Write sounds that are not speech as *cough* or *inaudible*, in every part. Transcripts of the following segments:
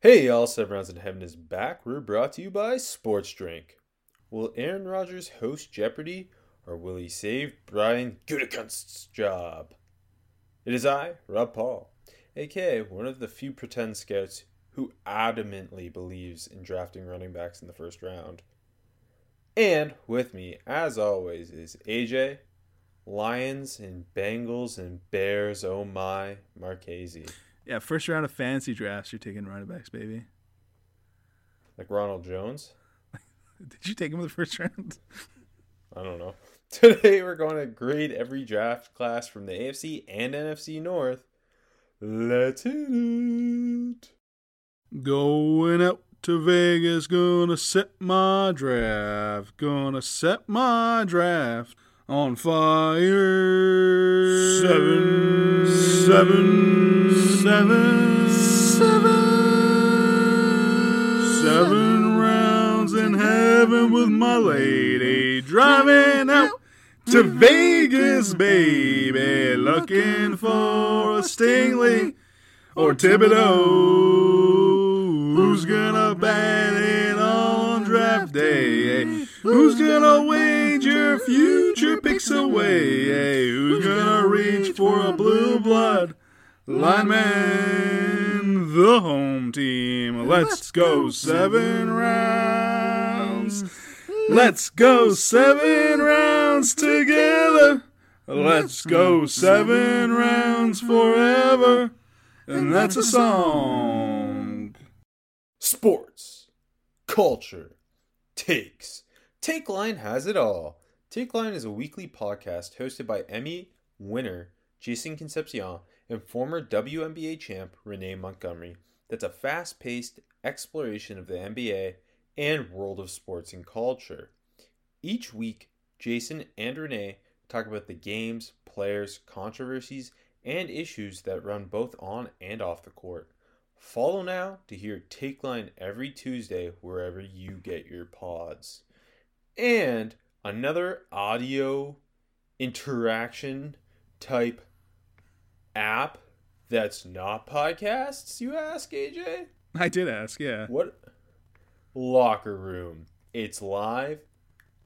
Hey y'all, Seven Rounds in Heaven is back. We're brought to you by Sports Drink. Will Aaron Rodgers host Jeopardy or will he save Brian Gutekunst's job? It is I, Rob Paul, aka one of the few pretend scouts who adamantly believes in drafting running backs in the first round. And with me, as always, is AJ, Lions and Bengals and Bears, oh my, Marchese. Yeah, first round of fantasy drafts, you're taking running backs, baby. Like Ronald Jones? *laughs* Did you take him in the first round? I don't know. *laughs* Today we're going to grade every draft class from the AFC and NFC North. Let's hit it. Going out to Vegas, gonna set my draft, gonna set my draft on fire. Seven, seven, seven, seven, seven rounds in heaven with my lady, driving out to Vegas, baby, looking for a Stingley or Thibodeaux. Who's gonna bat it on draft day? Who's gonna wager future picks away? eh? Who's gonna reach for a blue blood lineman? The home team. Let's go seven rounds. Let's go seven rounds together. Let's go seven rounds forever. And that's a song. Sports, culture, takes. TakeLine has it all. TakeLine is a weekly podcast hosted by Emmy winner Jason Concepcion and former WNBA champ Renee Montgomery. That's a fast paced exploration of the NBA and world of sports and culture. Each week, Jason and Renee talk about the games, players, controversies, and issues that run both on and off the court. Follow now to hear TakeLine every Tuesday wherever you get your pods. And another audio interaction type app that's not podcasts, you ask, AJ? I did ask, yeah. What? Locker Room. It's live,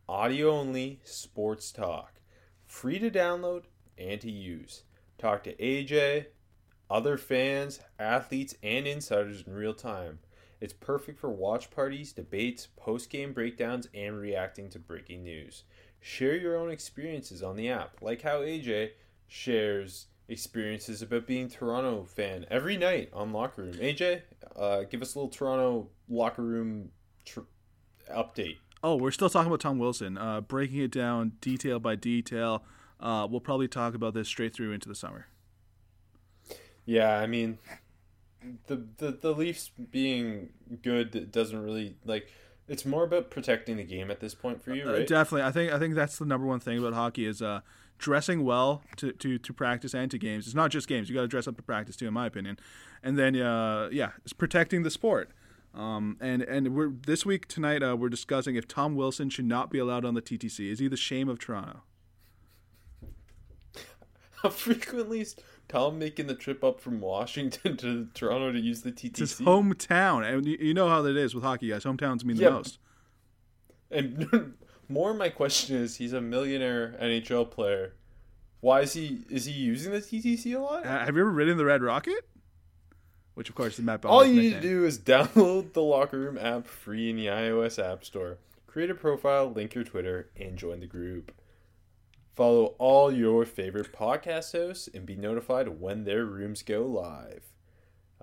audio only, sports talk. Free to download and to use. Talk to AJ, other fans, athletes, and insiders in real time. It's perfect for watch parties, debates, post game breakdowns, and reacting to breaking news. Share your own experiences on the app, like how AJ shares experiences about being Toronto fan every night on Locker Room. AJ, uh, give us a little Toronto Locker Room tr- update. Oh, we're still talking about Tom Wilson. Uh, breaking it down detail by detail. Uh, we'll probably talk about this straight through into the summer. Yeah, I mean, the the the Leafs being good doesn't really like. It's more about protecting the game at this point for you, Uh, right? definitely, I think I think that's the number one thing about hockey is uh, dressing well to, to, to practice and to games. It's not just games; you got to dress up to practice too, in my opinion. And then, uh, yeah, it's protecting the sport. Um, and and we're this week tonight uh, we're discussing if Tom Wilson should not be allowed on the TTC. Is he the shame of Toronto? *laughs* How frequently Tom making the trip up from Washington *laughs* to Toronto to use the TTC? It's his hometown, and you, know how that is with hockey guys. Hometowns mean Yeah. the most. And *laughs* more, my question is, he's a millionaire NHL player. Why is he is he using the TTC a lot? Uh, have you ever ridden the Red Rocket? Which, of course, is Matt All Bellmer's you need to do is *laughs* download the Locker Room app free in the iOS App Store. Create a profile, link your Twitter, and join the group. Follow all your favorite podcast hosts and be notified when their rooms go live.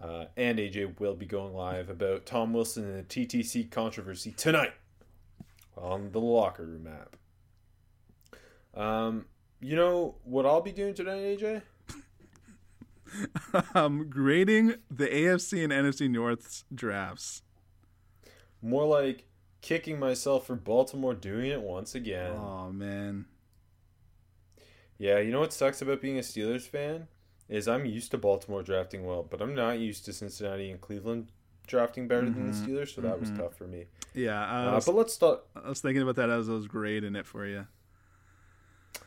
Uh, and AJ will be going live about Tom Wilson and the TTC controversy tonight on the Locker Room app. Um, you know what I'll be doing tonight, AJ? *laughs* um, grading the AFC and NFC North's drafts. More like kicking myself for Baltimore doing it once again. Oh man. Yeah, you know what sucks about being a Steelers fan is I'm used to Baltimore drafting well, but I'm not used to Cincinnati and Cleveland drafting better than the Mhm, Steelers, so that was mhm. tough for me. Yeah, Uh, was, but let's start. I was thinking about that as I was grading it for you.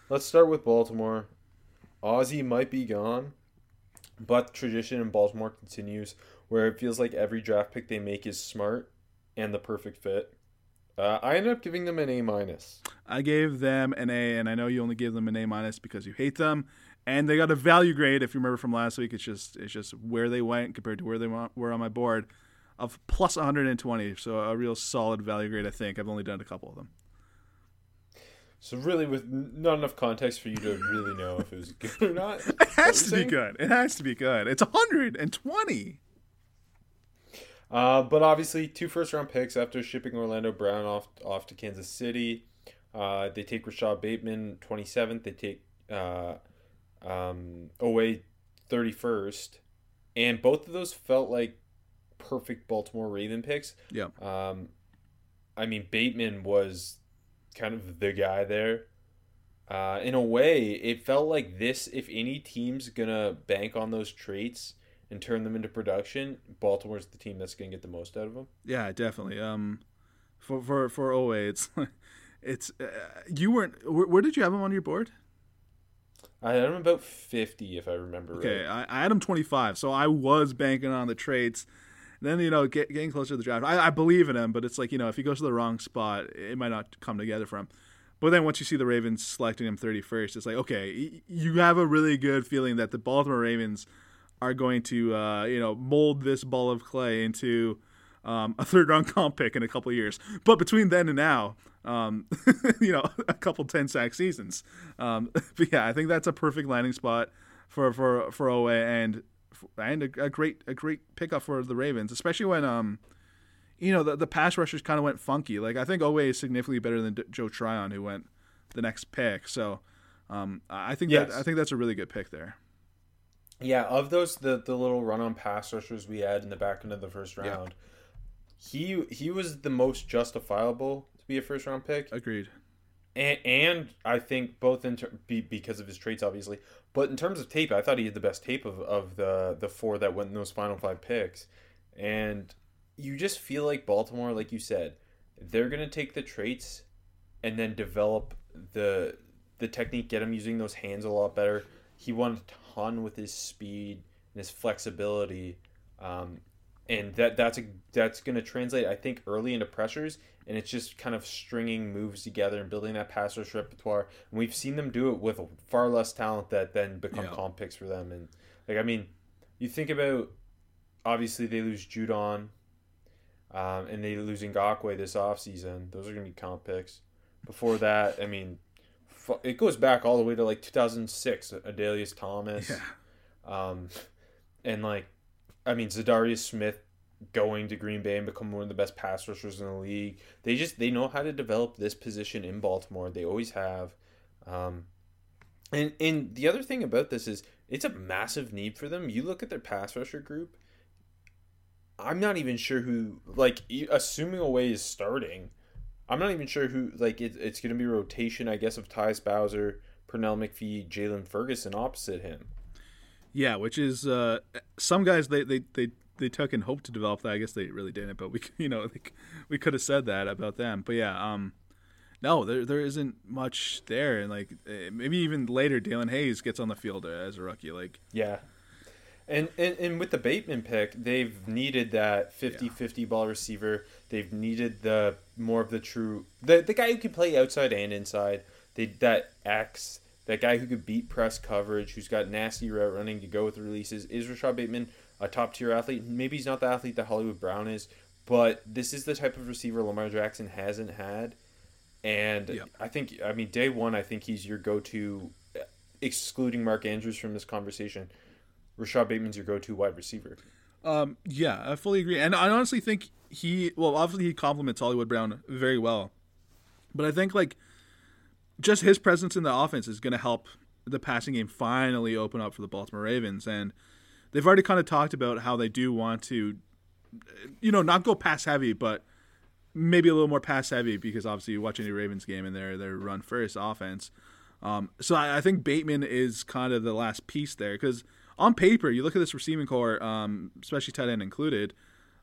Let's start with Baltimore. Ozzie might be gone, but tradition in Baltimore continues, where it feels like every draft pick they make is smart and the perfect fit. Uh, I ended up giving them an A minus. I gave them an A, and I know you only gave them an A minus because you hate them, and they got a value grade. If you remember from last week, it's just it's just where they went compared to where they were on my board of plus 120. So a real solid value grade. I think I've only done a couple of them. So really, with not enough context for you to really know if it was good or not. *laughs* It has to you're be good. It has to be good. It's 120. Uh, but obviously, two first round picks after shipping Orlando Brown off off to Kansas City. Uh, they take Rashad Bateman 27th. They take uh, um, Oweh 31st. And both of those felt like perfect Baltimore Raven picks. Yeah. Um, I mean, Bateman was kind of the guy there. Uh, in a way, it felt like this. If any team's gonna bank on those traits and turn them into production, Baltimore's the team that's gonna get the most out of them. Yeah, definitely. Um, for for for Oweh, it's *laughs* it's uh, you weren't. Where, where did you have him on your board? I had him about fifty, if I remember Okay, right. I, I had him 25, so I was banking on the traits. Then you know, get, getting closer to the draft, I, I believe in him, but it's like you know, if he goes to the wrong spot, it might not come together for him. But then once you see the Ravens selecting him 31st, it's like okay, you have a really good feeling that the Baltimore Ravens are going to uh, you know mold this ball of clay into um, a third round *laughs* comp pick in a couple of years. But between then and now, um, *laughs* you know, *laughs* a couple 10 sack seasons. Um, but yeah, I think that's a perfect landing spot for for for Oweh and and a, a great a great pickup for the Ravens, especially when um you know the the pass rushers kind of went funky. Like I think Oweh is significantly better than D- Joe Tryon who went the next pick. So um I think that I think that's a really good pick there. Yeah, of those the the little run on pass rushers we had in the back end of the first Yeah. He he was the most justifiable to be a first round pick. Agreed. and, and I think both in ter- be, because of his traits, obviously, but in terms of tape, I thought he had the best tape of, of the the four that went in those final five picks, and you just feel like Baltimore, like you said, they're gonna take the traits and then develop the the technique, get him using those hands a lot better. He won a ton with his speed and his flexibility. Um, and that that's a that's going to translate I think early into pressures and it's just kind of stringing moves together and building that pass rush repertoire. And we've seen them do it with far less talent that then become Yeah. comp picks for them. And like I mean you think about obviously they lose Judon um, and they lose Ngakoue this offseason. Those are going to be comp picks. Before that I mean it goes back all the way to like 2006 Adalius Thomas. Yeah. um, and like, I mean, Za'Darius Smith going to Green Bay and become one of the best pass rushers in the league. They just they know how to develop this position in Baltimore. They always have. Um, and and the other thing about this is it's a massive need for them. You look at their pass rusher group. I'm not even sure who like assuming Oweh is starting. I'm not even sure who like it, it's going to be rotation. I guess of Tyus Bowser, Pernell McPhee, Jaylon Ferguson opposite him. Yeah, which is uh, some guys they, they, they, they took and hoped to develop that. I guess they really didn't, but we *laughs* you know like, we could have said that about them. But yeah, um, no, there there isn't much there, and like eh, maybe even later, Daelin Hayes gets on the field as a rookie. Like Yeah. And, and and with the Bateman pick, they've needed that 50-50 ball receiver. They've needed the more of the true the the guy who can play outside and inside. They that X that guy who could beat press coverage, who's got nasty route running to go with the releases. Is Rashad Bateman a top tier athlete? Maybe he's not the athlete that Hollywood Brown is, but this is the type of receiver Lamar Jackson hasn't had. And. I think I mean day one, I think he's your go to excluding Mark Andrews from this conversation. Rashad Bateman's your go-to wide receiver. Um, yeah, I fully agree, and I honestly think he well, obviously he complements Hollywood Brown very well, but I think like just his presence in the offense is going to help the passing game finally open up for the Baltimore Ravens, and they've already kind of talked about how they do want to, you know, not go pass heavy, but maybe a little more pass heavy because obviously you watch any Ravens game and they're their run first offense. Um, so I, I, think Bateman is kind of the last piece there because on paper you look at this receiving corps, um, especially tight end included,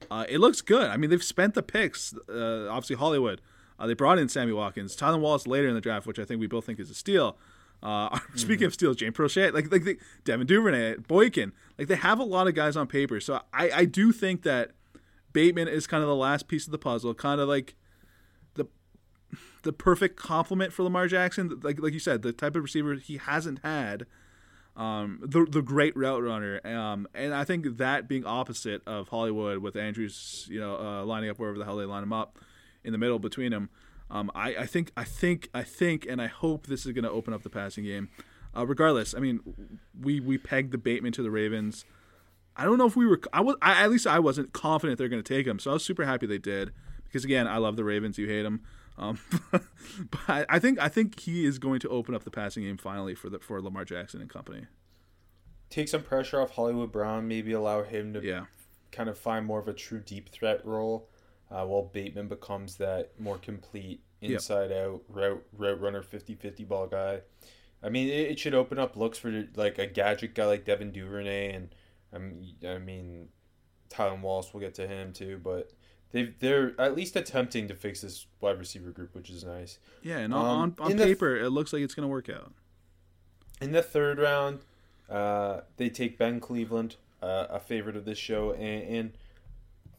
uh, it looks good. I mean they've spent the picks. Uh, obviously Hollywood, uh, they brought in Sammy Watkins, Tylan Wallace later in the draft, which I think we both think is a steal. Uh, mm-hmm. *laughs* Speaking of steals, James Proche, like like the, Devin Duvernay, Boykin, like they have a lot of guys on paper. So I I do think that Bateman is kind of the last piece of the puzzle, kind of like the the perfect complement for Lamar Jackson. Like like you said, the type of receiver he hasn't had. Um, the the great route runner, um, and I think that being opposite of Hollywood with Andrews, you know, uh, lining up wherever the hell they line him up in the middle between them. Um, I, I think I think I think and I hope this is going to open up the passing game. Uh, regardless, I mean, we we pegged the Bateman to the Ravens. I don't know if we were. I was. I, at least I wasn't confident they're going to take him. So I was super happy they did because again, I love the Ravens. You hate them. Um, *laughs* but I think I think he is going to open up the passing game finally for the for Lamar Jackson and company. Take some pressure off Hollywood Brown. Maybe allow him to yeah. kind of find more of a true deep threat role, uh, while Bateman becomes that more complete inside yep. out route route runner 50-50 ball guy. I mean, it, it should open up looks for like a gadget guy like Devin Duvernay and I mean, Tylan Wallace, we'll get to him too, but they they're at least attempting to fix this wide receiver group, which is nice. Yeah, and um, on, on paper, th- it looks like it's going to work out. In the third round, uh, they take Ben Cleveland, uh, a favorite of this show, and, and,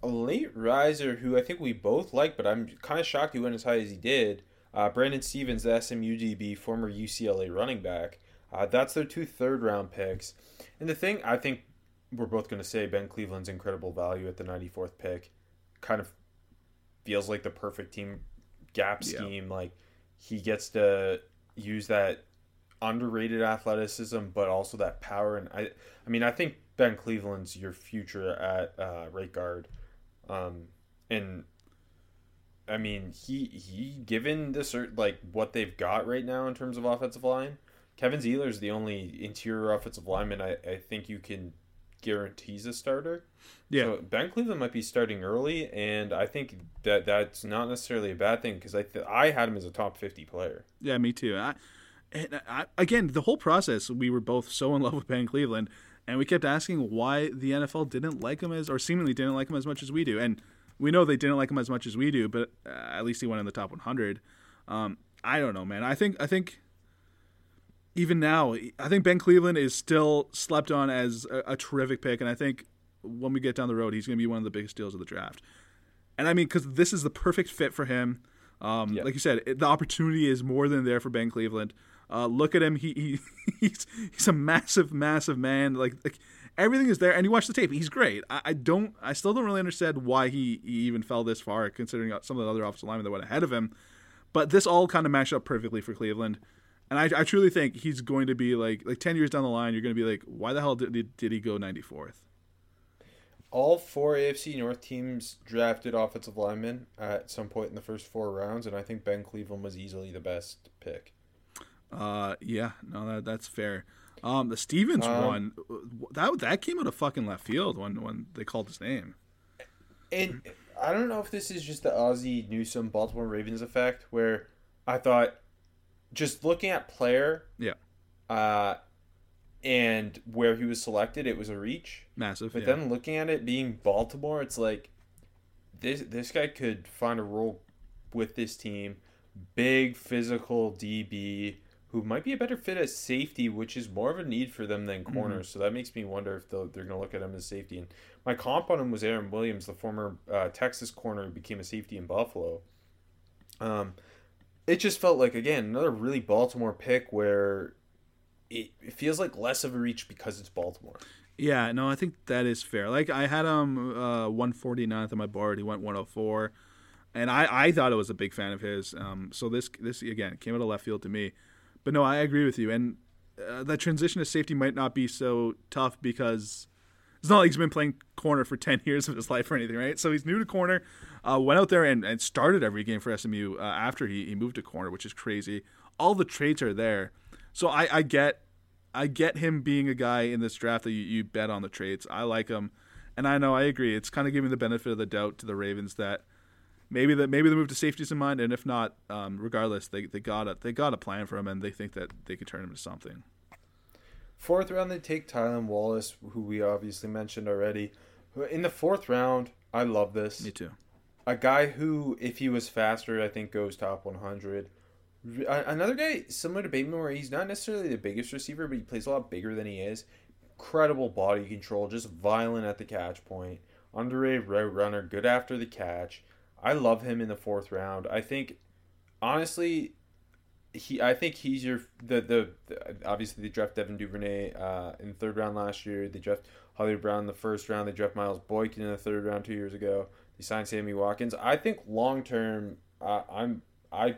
a late riser who I think we both like, but I'm kind of shocked he went as high as he did. Uh, Brandon Stephens, the SMU DB, former UCLA running back. Uh, that's their two third round picks. And the thing I think we're both going to say Ben Cleveland's incredible value at the 94th pick. Kind of feels like the perfect team gap scheme. Yeah. Like he gets to use that underrated athleticism, but also that power. And I, I mean, I think Ben Cleveland's your future at uh, right guard. Um, and I mean, he he given this like what they've got right now in terms of offensive line. Kevin Zeitler is the only interior offensive lineman I, I think you can guarantees a starter. Yeah. So Ben Cleveland might be starting early, and I think that that's not necessarily a bad thing because I th- I had him as a top fifty player. Yeah, me too. I, and I, again, the whole process, we were both so in love with Ben Cleveland, and we kept asking why the NFL didn't like him as, or seemingly didn't like him as much as we do. And we know they didn't like him as much as we do, but uh, at least he went in the top 100. Um, I don't know, man. I think I think even now, I think Ben Cleveland is still slept on as a, a terrific pick, and I think when we get down the road, he's going to be one of the biggest deals of the draft. And I mean, because this is the perfect fit for him. Um, Like you said, it, the opportunity is more than there for Ben Cleveland. Uh, look at him; he, he *laughs* he's he's a massive, massive man. Like like everything is there, and you watch the tape; he's great. I, I don't, I still don't really understand why he, he even fell this far, considering some of the other offensive linemen that went ahead of him. But this all kind of matched up perfectly for Cleveland. And I, I truly think he's going to be like like ten years down the line, you're going to be like, why the hell did did he go 94th? All four AFC North teams drafted offensive linemen at some point in the first four rounds, and I think Ben Cleveland was easily the best pick. Uh, yeah, no, that that's fair. Um, the Stephens um, one, that that came out of fucking left field when when they called his name. And I don't know if this is just the Ozzie Newsome Baltimore Ravens effect, where I thought just looking at player, yeah, uh, and where he was selected, it was a reach, massive. But yeah. then looking at it being Baltimore, it's like this this guy could find a role with this team. Big physical DB who might be a better fit as safety, which is more of a need for them than corners. Mm-hmm. So that makes me wonder if they're going to look at him as safety. And my comp on him was Aaron Williams, the former uh, Texas corner who became a safety in Buffalo. Um, it just felt like again another really Baltimore pick where it, it feels like less of a reach because it's Baltimore. Yeah, no, I think that is fair. Like I had him uh, 149th on my board. He went 104, and I, I thought I was a big fan of his. Um, so this this again came out of left field to me, but no, I agree with you. And uh, that transition to safety might not be so tough because it's not like he's been playing corner for 10 *laughs* years of his life or anything, right? So he's new to corner, uh, went out there and, and started every game for SMU uh, after he, he moved to corner, which is crazy. All the traits are there. So I, I get I get him being a guy in this draft that you, you bet on the traits. I like him. And I know I agree. It's kind of giving the benefit of the doubt to the Ravens that maybe that maybe the move to safeties in mind, and if not, um, regardless, they they got a they got a plan for him, and they think that they could turn him into something. Fourth round, they take Tylan Wallace, who we obviously mentioned already. In the fourth round, I love this. Me too. A guy who, if he was faster, I think goes top 100. Another guy similar to Bateman, where he's not necessarily the biggest receiver, but he plays a lot bigger than he is. Incredible body control, just violent at the catch point. Underrated route runner, good after the catch. I love him in the fourth round. I think, honestly, he I think he's your the the, the obviously they draft Devin Duvernay uh, in the third round last year. They draft Hollywood Brown in the first round. They draft Miles Boykin in the third round two years ago. They signed Sammy Watkins. I think long term, I'm I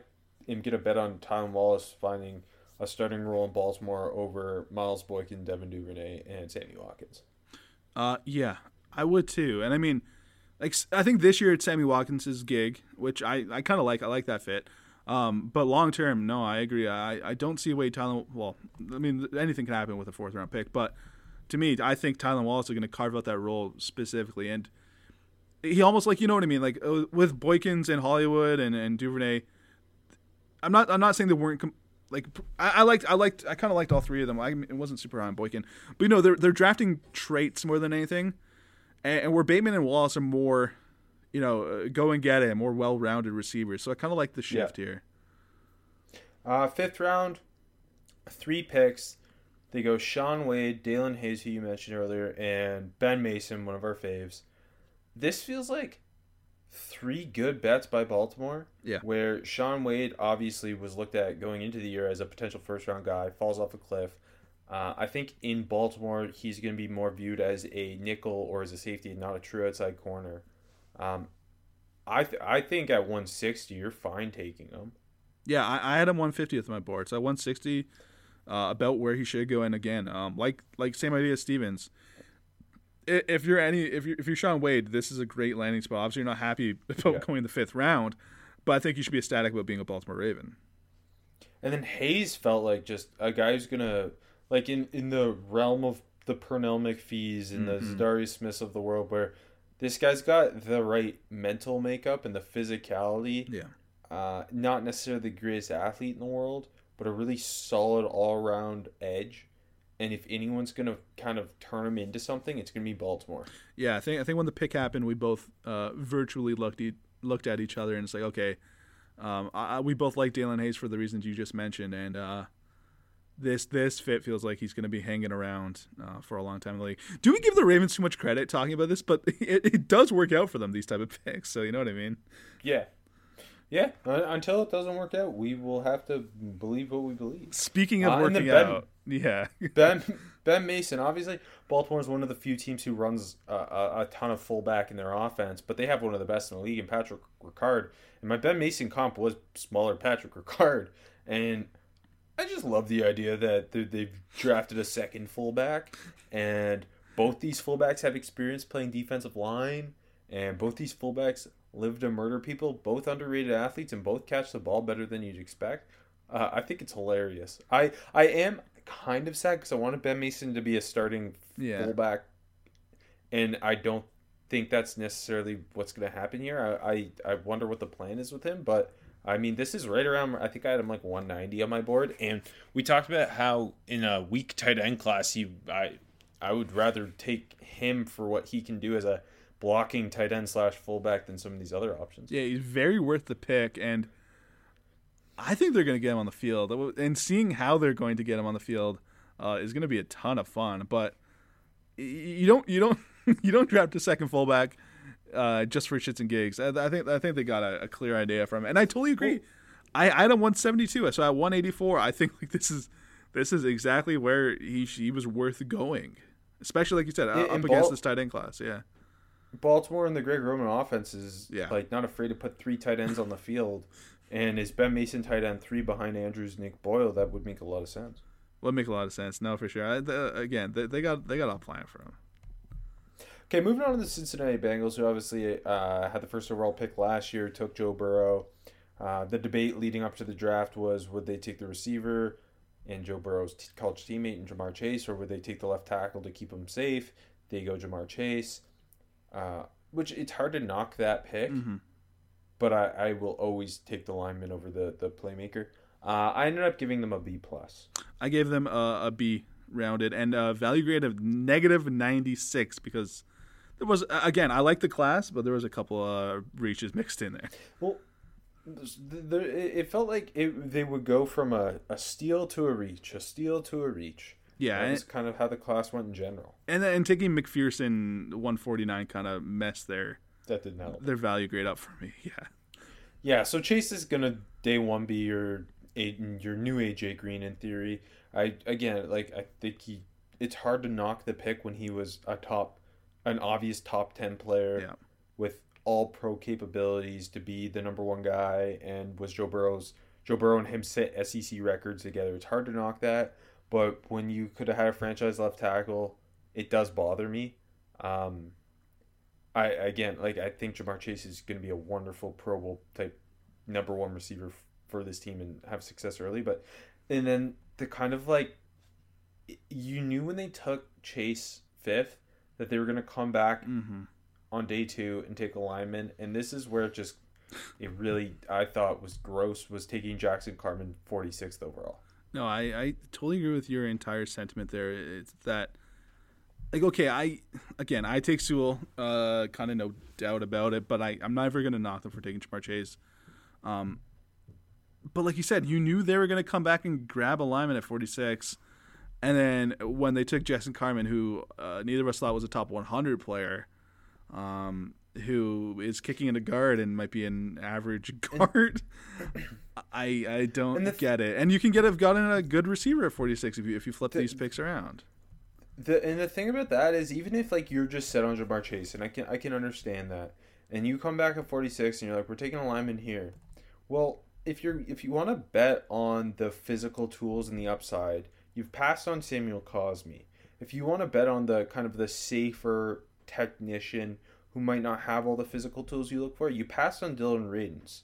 am gonna bet on Tylan Wallace finding a starting role in Baltimore over Miles Boykin, Devin Duvernay, and Sammy Watkins. Uh, yeah, I would too. And I mean, like I think this year it's Sammy Watkins's gig, which I I kind of like. I like that fit. Um, but long term, no, I agree. I, I don't see a way Tylan. Well, I mean, anything can happen with a fourth round pick, but to me, I think Tylan Wallace is going to carve out that role specifically, and he almost like you know what I mean, like uh, with Boykins and Hollywood and, and Duvernay. I'm not I'm not saying they weren't com- like I, I, liked I liked I kind of liked all three of them. I it wasn't super high on Boykin, but you know they're they're drafting traits more than anything, and, and where Bateman and Wallace are more you know, uh, go and get a more well-rounded receivers. So I kind of like the shift yeah. here. Uh, fifth round, three picks. They go Shaun Wade, Daelin Hayes, who you mentioned earlier, and Ben Mason, one of our faves. This feels like three good bets by Baltimore. Yeah. Where Shaun Wade obviously was looked at going into the year as a potential first round guy, falls off a cliff. Uh, I think in Baltimore, he's going to be more viewed as a nickel or as a safety, not a true outside corner. Um, I th- I think at 160 you're fine taking him. Yeah, I, I had him 150 with my board, so 160 uh, about where he should go. And again, um, like like same idea as Stephens. If you're any if you if you're Shaun Wade, this is a great landing spot. Obviously, you're not happy *laughs* about yeah. going in the fifth round, but I think you should be ecstatic about being a Baltimore Raven. And then Hayes felt like just a guy who's gonna like in in the realm of the Pernell McPhees and mm-hmm. the Za'Darius Smiths of the world, where this guy's got the right mental makeup and the physicality. Yeah. Uh, not necessarily the greatest athlete in the world, but a really solid all around edge. And if anyone's gonna kind of turn him into something, it's gonna be Baltimore. Yeah, I think I think when the pick happened, we both uh, virtually looked e- looked at each other and it's like, okay, um, I, we both like Daelin Hayes for the reasons you just mentioned, and uh, this this fit feels like he's going to be hanging around uh, for a long time in the league. Do we give the Ravens too much credit talking about this? But *laughs* it, it does work out for them these type of picks. So you know what I mean? Yeah, yeah. Until it doesn't work out, we will have to believe what we believe. Speaking of uh, working ben, out, *laughs* yeah, Ben Ben Mason. Obviously, Baltimore is one of the few teams who runs a, a, a, ton of fullback in their offense, but they have one of the best in the league in Patrick Ricard. And my Ben Mason comp was smaller Patrick Ricard, and I just love the idea that they've drafted a second fullback, and both these fullbacks have experience playing defensive line, and both these fullbacks live to murder people. Both underrated athletes, and both catch the ball better than you'd expect. Uh, I think it's hilarious. I I am kind of sad because I wanted Ben Mason to be a starting yeah. fullback, and I don't think that's necessarily what's going to happen here. I, I I wonder what the plan is with him, but I mean, this is right around. I think I had him like 190 on my board, and we talked about how in a weak tight end class, he I I would rather take him for what he can do as a blocking tight end slash fullback than some of these other options. Yeah, he's very worth the pick, and I think they're going to get him on the field. And seeing how they're going to get him on the field uh, is going to be a ton of fun. But you don't you don't *laughs* you don't draft a second fullback uh, just for shits and gigs. I, I, think I think they got a, a, clear idea from it, and I totally agree. I, I had him 172, so at 184, I think like this is this is exactly where he he was worth going, especially like you said, in, up in against Bal- this tight end class. Yeah, Baltimore and the Greg Roman offense is yeah. like not afraid to put three tight ends on the field, and is Ben Mason tight end three behind Andrews, Nick Boyle? That would make a lot of sense. Would make a lot of sense. No, for sure. I, the, again, they, they got they got a plan for him. Okay, moving on to the Cincinnati Bengals, who obviously uh, had the first overall pick last year, took Joe Burrow. Uh, the debate leading up to the draft was would they take the receiver and Joe Burrow's t- college teammate and Ja'Marr Chase, or would they take the left tackle to keep him safe? They go Ja'Marr Chase, uh, which it's hard to knock that pick. Mm-hmm. but I, I will always take the lineman over the the playmaker. Uh, I ended up giving them a B plus. I gave them a, a B rounded and a value grade of negative 96 because there was again I like the class, but there was a couple uh, reaches mixed in there. Well, there, it felt like it, they would go from a, a steal to a reach, a steal to a reach. Yeah, that's kind of how the class went in general. And and taking McPherson 149 kind of messed their that didn't help their value grade up for me. *laughs* Yeah. Yeah, so Chase is gonna day one be your your new AJ Green in theory. I again like I think he it's hard to knock the pick when he was a top an obvious top 10 player yeah. with all pro capabilities to be the number one guy and was Joe Burrow's Joe Burrow and him set SEC records together. It's hard to knock that, but when you could have had a franchise left tackle, it does bother me. Um, I again like I think Ja'Marr Chase is going to be a wonderful Pro Bowl type number one receiver f- for this team and have success early, but and then the kind of like you knew when they took Chase fifth that they were going to come back mm-hmm. on day two and take a lineman, and this is where it just it really I thought was gross was taking Jackson Carman 46th overall. No, I I totally agree with your entire sentiment there. It's that like okay, I again I take Sewell, uh, kind of no doubt about it, but I I'm never gonna knock them for taking Ja'Marr Chase. Um, but like you said, you knew they were gonna come back and grab a lineman at 46. And then when they took Jackson Carman, who uh, neither of us thought was a top 100 player, um, who is kicking in a guard and might be an average *laughs* guard, I I don't get it. And you can get have gotten a good receiver at 46 if you if you flip the, these picks around. The and the thing about that is even if like you're just set on Ja'Marr Chase, and I can I can understand that, and you come back at 46 and you're like we're taking a lineman here, well if you're if you want to bet on the physical tools and the upside You've passed on Samuel Cosmi. If you want to bet on the kind of the safer technician who might not have all the physical tools you look for, you passed on Dillon Radunz.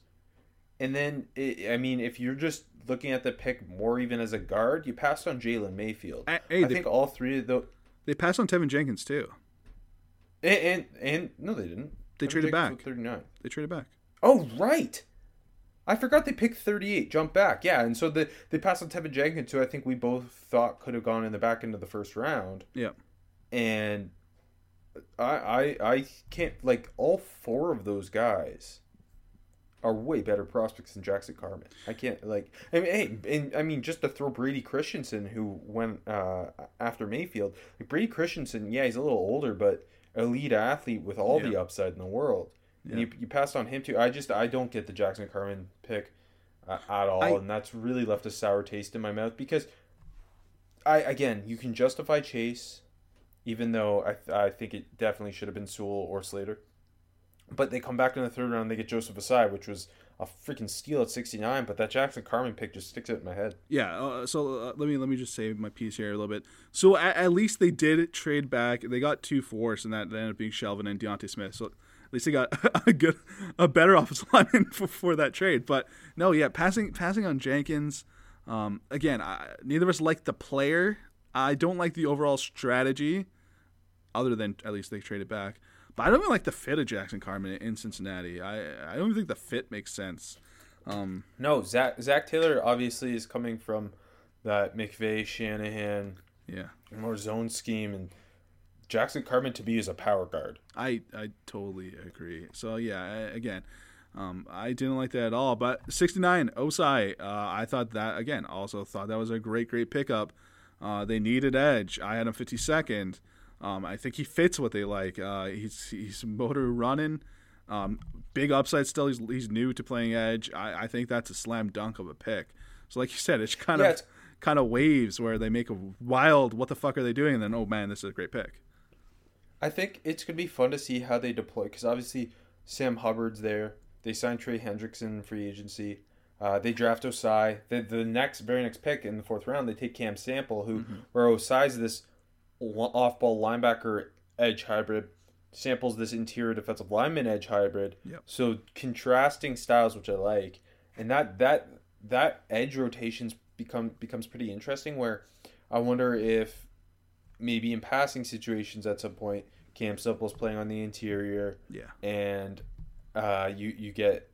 And then, I mean, if you're just looking at the pick more even as a guard, you passed on Jalen Mayfield. I, hey, I think all three of the they passed on Teven Jenkins too. And and, and no, they didn't. They Teven traded Jenkins back. Thirty nine. They traded back. Oh right. I forgot they picked 38, jump back. Yeah, and so the, they passed on Teven Jenkins, who I think we both thought could have gone in the back end of the first round. Yeah. And I, I, I can't, like, all four of those guys are way better prospects than Jackson Carman. I can't, like, I mean, hey, and, I mean, just to throw Brady Christensen, who went uh, after Mayfield, like, Brady Christensen, yeah, he's a little older, but elite athlete with all yeah. the upside in the world. And you, you passed on him too. I just I don't get the Jackson Carman pick uh, at all, I, and that's really left a sour taste in my mouth because I again you can justify Chase, even though I I think it definitely should have been Sewell or Slater, but they come back in the third round. They get Joseph Ossai, which was a freaking steal at 69 but that jackson carman pick just sticks out in my head. Yeah uh, so uh, let me let me just say my piece here a little bit. So at, at, least they did trade back. They got two fours and that, ended up being shelvin and D'Ante Smith. So at least he got *laughs* a good, a better *laughs* offensive lineman for, for that trade. But no, yeah, passing passing on Jenkins. Um, again, I, neither of us like the player. I don't like the overall strategy, other than at least they traded back. But I don't even like the fit of Jackson Carman in Cincinnati. I I don't even think the fit makes sense. Um, no, Zach Zac Taylor obviously is coming from that McVay Shanahan, yeah, more zone scheme and Jackson Carman to be is a power guard. I I totally agree. So yeah, I, again, um, I didn't like that at all. But 69 Ossai, uh, I thought that again. Also thought that was a great great pickup. Uh, they needed edge. I had him 52nd. Um, I think he fits what they like. Uh, he's he's motor running. Um, big upside still. He's, he's new to playing edge. I, I think that's a slam dunk of a pick. So like you said, it's kind yeah, of kind of waves where they make a wild what the fuck are they doing and then oh man this is a great pick I think it's gonna be fun to see how they deploy because obviously Sam Hubbard's there. They signed Trey Hendrickson free agency. Uh, they draft Ossai. The, the next very next pick in the fourth round, they take Cam Sample, who mm-hmm. where Ossai's this off ball linebacker edge hybrid. Samples this interior defensive lineman edge hybrid. Yep. So contrasting styles, which I like, and that that that edge rotations become becomes pretty interesting. Where I wonder if maybe in passing situations at some point, Cam Sample's playing on the interior. Yeah. And uh, you you get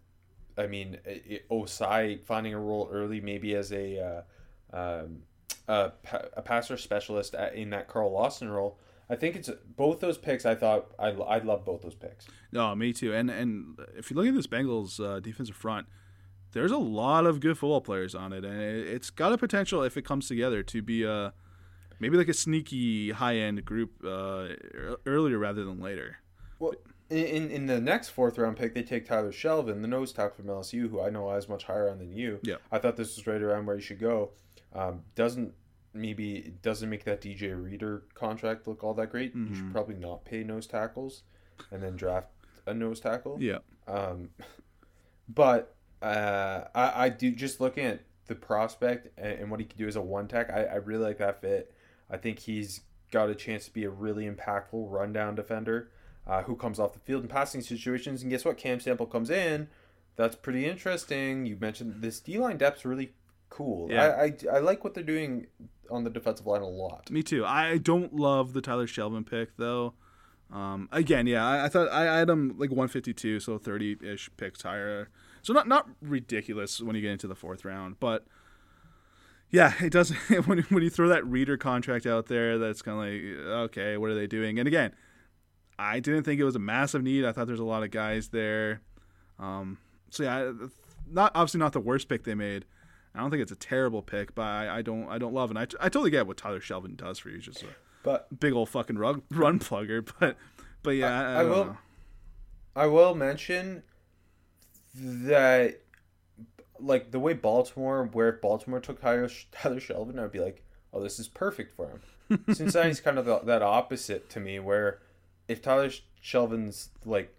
I mean, it, Ossai finding a role early, maybe as a uh, um, a, a passer specialist at, in that Carl Lawson role. I think it's both those picks. I thought I I love both those picks. No, me too. And and if you look at this Bengals uh, defensive front, there's a lot of good football players on it, and it, it's got a potential if it comes together to be a maybe like a sneaky high end group uh, earlier rather than later. Well, in in the next fourth round pick, they take Tyler Shelvin, the nose tackle from LSU, who I know I was much higher on than you. Yeah, I thought this was right around where you should go. Um, doesn't maybe doesn't make that DJ Reader contract look all that great. Mm-hmm. You should probably not pay nose tackles, and then draft a nose tackle. Yeah. Um, but uh, I I do just looking at the prospect and, and what he can do as a one tech. I, I really like that fit. I think he's got a chance to be a really impactful rundown defender uh, who comes off the field in passing situations. And guess what? Cam Sample comes in. That's pretty interesting. You mentioned this D line depth's really cool. Yeah. I, I, I like what they're doing on the defensive line a lot. Me too. I don't love the Tyler Shelvin pick though. Um, again, yeah, I, I, thought I had him like 152, so 30 ish picks higher. So not not ridiculous when you get into the fourth round, but yeah, it does. *laughs* when when you throw that reader contract out there, that's kind of like okay, what are they doing? And again, I didn't think it was a massive need. I thought there's a lot of guys there. Um, so yeah, not obviously not the worst pick they made. I don't think it's a terrible pick, but I, I don't I don't love it. I, I totally get what Tyler Shelvin does for you, just a but big old fucking rug, *laughs* run plugger. But but yeah, I, I, I will know. I will mention that like the way Baltimore, where if Baltimore took Tyler, Tyler Shelvin, I'd be like, oh, this is perfect for him. *laughs* Cincinnati's kind of the, that opposite to me, where if Tyler Shelvin's like,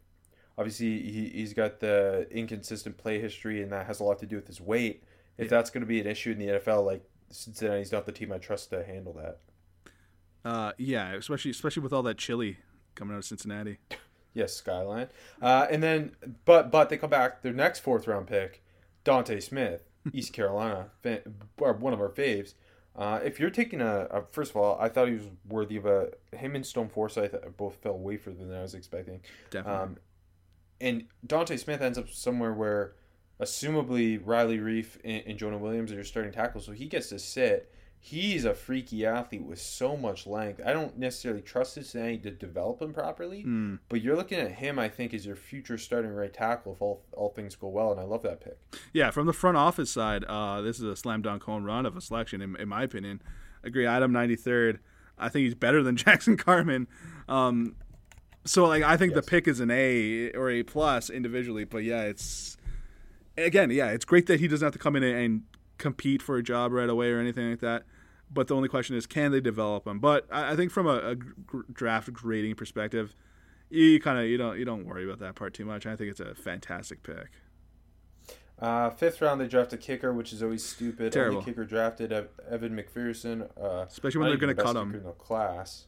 obviously he, he's got the inconsistent play history, and that has a lot to do with his weight. If yeah. that's going to be an issue in the NFL, like Cincinnati's not the team I trust to handle that. Uh, yeah, especially especially with all that chili coming out of Cincinnati. yes, Skyline. Uh, and then, but but they come back. Their next fourth round pick D'Ante Smith, East Carolina, one of our faves. Uh, if you're taking a, a, first of all, I thought he was worthy of a him and Stone Forsythe both fell way further than I was expecting. Definitely. Um, and D'Ante Smith ends up somewhere where, assumably Riley Reiff and, and Jonah Williams are your starting tackles, so he gets to sit he's a freaky athlete with so much length. I don't necessarily trust Cincinnati to develop him properly, mm. but you're looking at him, I think, as your future starting right tackle if all, all things go well, and I love that pick. Yeah, from the front office side, uh, this is a slam dunk home run of a selection, in, in my opinion. Agree, Adam 93rd. I think he's better than *laughs* Jackson Carman. Um, so, like, I think yes. the pick is an A or A plus individually, but yeah, it's again, yeah, it's great that he doesn't have to come in and compete for a job right away or anything like that. But the only question is, can they develop them? But I, I think from a, a draft grading perspective, you kind of you don't you don't worry about that part too much. I think it's a fantastic pick. Uh, fifth round, they draft a kicker, which is always stupid. Terrible. Only kicker drafted Evan McPherson, uh, especially when they're going to cut him in the class.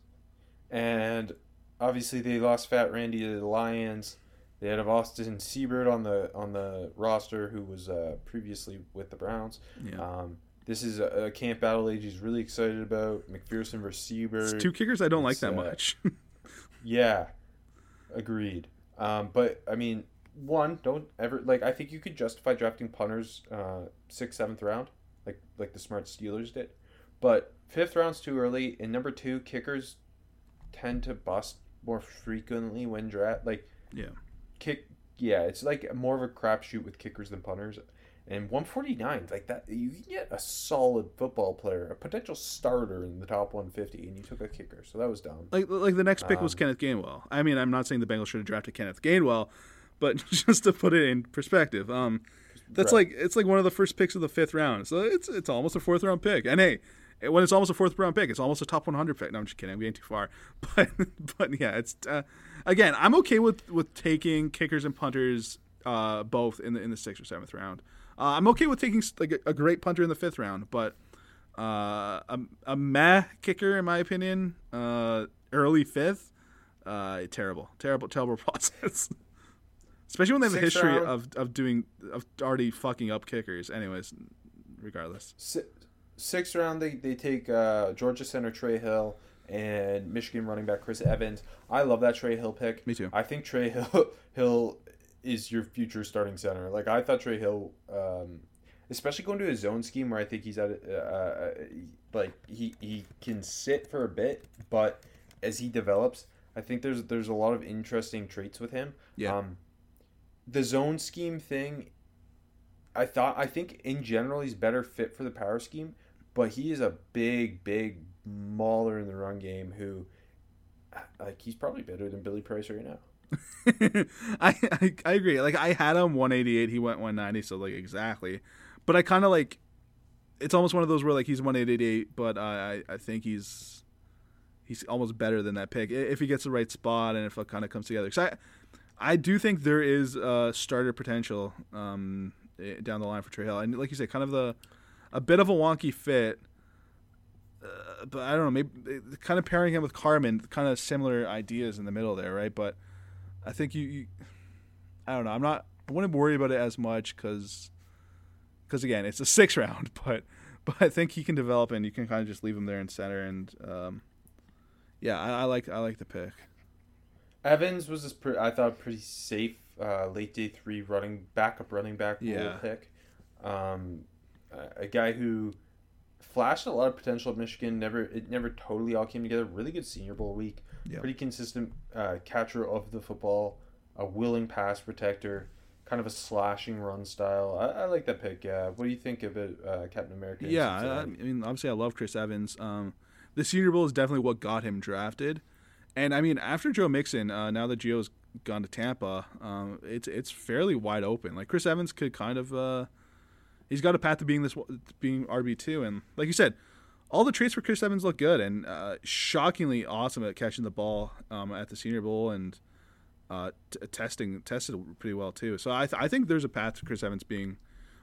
And obviously, they lost Fat Randy to the Lions. They had Austin Seibert on the on the roster, who was uh, previously with the Browns. Yeah. Um, this is a, a, camp battle age he's really excited about. McPherson versus Seibert. It's two kickers I don't it's, like that uh, much. *laughs* yeah, agreed. Um, but I mean, one, don't ever like. I think you could justify drafting punters uh, sixth, seventh round, like like the smart Steelers did. But fifth round's too early, and number two, kickers tend to bust more frequently when draft. Like, yeah, kick. Yeah, it's like more of a crapshoot with kickers than punters. And 149, like that, you can get a solid football player, a potential starter in the top 150, and you took a kicker, so that was dumb. Like, like the next pick um, was Kenneth Gainwell. I mean, I'm not saying the Bengals should have drafted Kenneth Gainwell, but *laughs* just to put it in perspective, um, that's right. like it's like one of the first picks of the fifth round, so it's it's almost a fourth round pick. And hey, when it's almost a fourth round pick, it's almost a top 100 pick. No, I'm just kidding. I'm getting too far. *laughs* But but yeah, it's uh, again, I'm okay with with taking kickers and punters uh, both in the in the sixth or seventh round. Uh, I'm okay with taking like a, a, great punter in the fifth round, but uh, a, a meh kicker, in my opinion, uh, early fifth, uh, terrible, terrible, terrible *laughs* process. Especially when they have Sixth a history of, of doing of already fucking up kickers. Anyways, regardless. Sixth round, they they take uh, Georgia center Trey Hill and Michigan running back Chris Evans. I love that Trey Hill pick. Me too. I think Trey Hill *laughs* Hill is your future starting center. Like I thought Trey Hill, um, especially going to his zone scheme where I think he's at, uh, uh, like he he can sit for a bit, but as he develops, I think there's there's a lot of interesting traits with him. Yeah. Um, the zone scheme thing, I thought I think in general he's better fit for the power scheme, but he is a big big mauler in the run game who, like he's probably better than Billy Price right now. *laughs* I, I I agree. Like I had him 188, he went 190, so like exactly. But I kind of like it's almost one of those where like he's 188, but I I think he's he's almost better than that pick if he gets the right spot and if it kind of comes together. Cuz I I do think there is uh, starter potential um, down the line for Trey Hill, and like you said, kind of the a bit of a wonky fit. Uh, but I don't know, maybe kind of pairing him with Carman, kind of similar ideas in the middle there, right? But I think you, you I don't know. I'm not. I wouldn't worry about it as much because, because again, it's a six *laughs* round. But, but I think he can develop, and you can kind of just leave him there in center. And um, yeah, I, I like I like the pick. Evans was this pre- I thought pretty safe uh, late day three running backup running back Yeah. pick. Um, a- a guy who flashed a lot of potential at Michigan. Never it never totally all came together. Really good Senior Bowl week. Yeah. Pretty consistent uh, catcher of the football. A willing pass protector. Kind of a slashing run style. I, I like that pick. Yeah. What do you think about uh, Captain America? Yeah, I, I mean, obviously, I love Chris Evans. Um, the Senior Bowl is definitely what got him drafted, and I mean, after Joe Mixon, uh, now that Gio's gone to Tampa, um, it's it's fairly wide open. Like Chris Evans could kind of, uh, he's got a path to being this being RB two, and like you said, all the traits for Chris Evans look good, and uh, shockingly awesome at catching the ball um, at the Senior Bowl and. Uh, t- testing tested pretty well too, so I, th- I think there's a path to Chris Evans being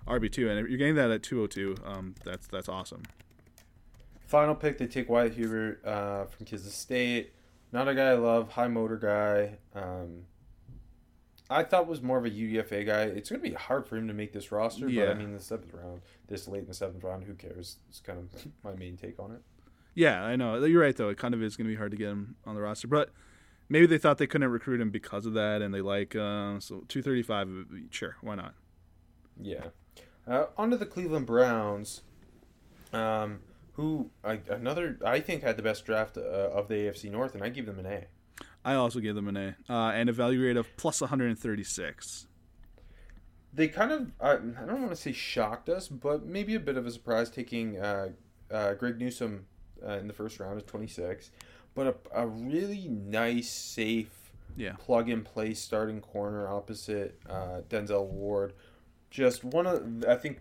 RB two, and if you're getting that at 202, um, that's that's awesome. Final pick, they take Wyatt Hubert uh, from Kansas State. Not a guy I love, high motor guy. Um, I thought was more of a UDFA guy. It's going to be hard for him to make this roster, but Yeah. I mean, the seventh round, this late in the seventh round, who cares? It's kind of my main take on it. Yeah, I know. You're right though. It kind of is going to be hard to get him on the roster, but maybe they thought they couldn't recruit him because of that, and they like uh, so 235. Sure, why not? Yeah. Uh, on to the Cleveland Browns, um, who I, another I think had the best draft uh, of the AFC North, and I give them an A. I also gave them an A uh, and a value grade of plus 136. they kind of I, I don't want to say shocked us, but maybe a bit of a surprise taking uh, uh, Greg Newsome uh, in the first round of 26, but a, a really nice, safe Yeah. plug and play starting corner opposite uh, Denzel Ward. Just one of I think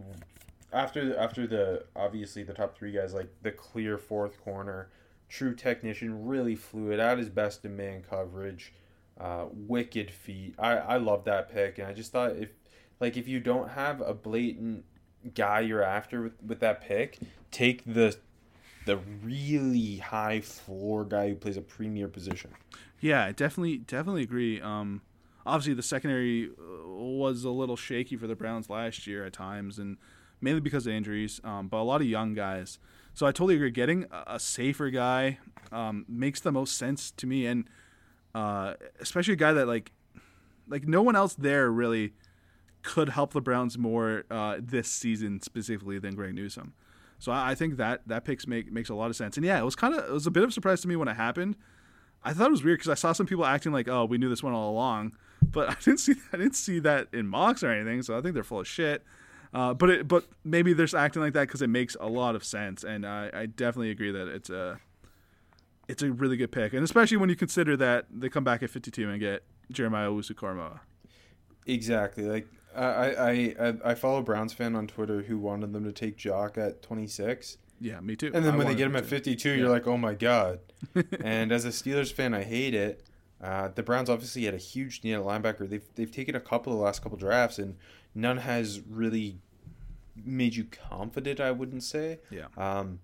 after after the obviously the top three guys like the clear fourth corner, true technician, really fluid at his best in man coverage, uh, wicked feet. I I love that pick, and I just thought if like if you don't have a blatant guy you're after with, with that pick, take the the really high floor guy who plays a premier position. Yeah, I definitely definitely agree. Um, obviously, the secondary uh, was a little shaky for the Browns last year at times, and mainly because of injuries. Um, but a lot of young guys. So I totally agree. Getting a, safer guy um, makes the most sense to me, and uh, especially a guy that like like no one else there really could help the Browns more uh, this season specifically than Greg Newsome. So I, I think that that picks make makes a lot of sense. And yeah, it was kind of it was a bit of a surprise to me when it happened. I thought it was weird because I saw some people acting like, "Oh, we knew this one all along," but *laughs* I didn't see I didn't see that in mocks or anything. So I think they're full of shit. Uh, but it, but maybe they're just acting like that because it makes a lot of sense, and I, I definitely agree that it's a it's a really good pick, and especially when you consider that they come back at 52 and get Jeremiah Owusu-Koramoah. Exactly. Like I, I, I, I follow Browns fan on Twitter who wanted them to take Jock at 26, Yeah, me too. and then I when they get him at to. 52, you're like, oh my god. *laughs* and as a Steelers fan, I hate it. Uh, the Browns obviously had a huge need at linebacker. They've they've taken a couple of the last couple drafts, and none has really made you confident. I wouldn't say. Yeah. Um,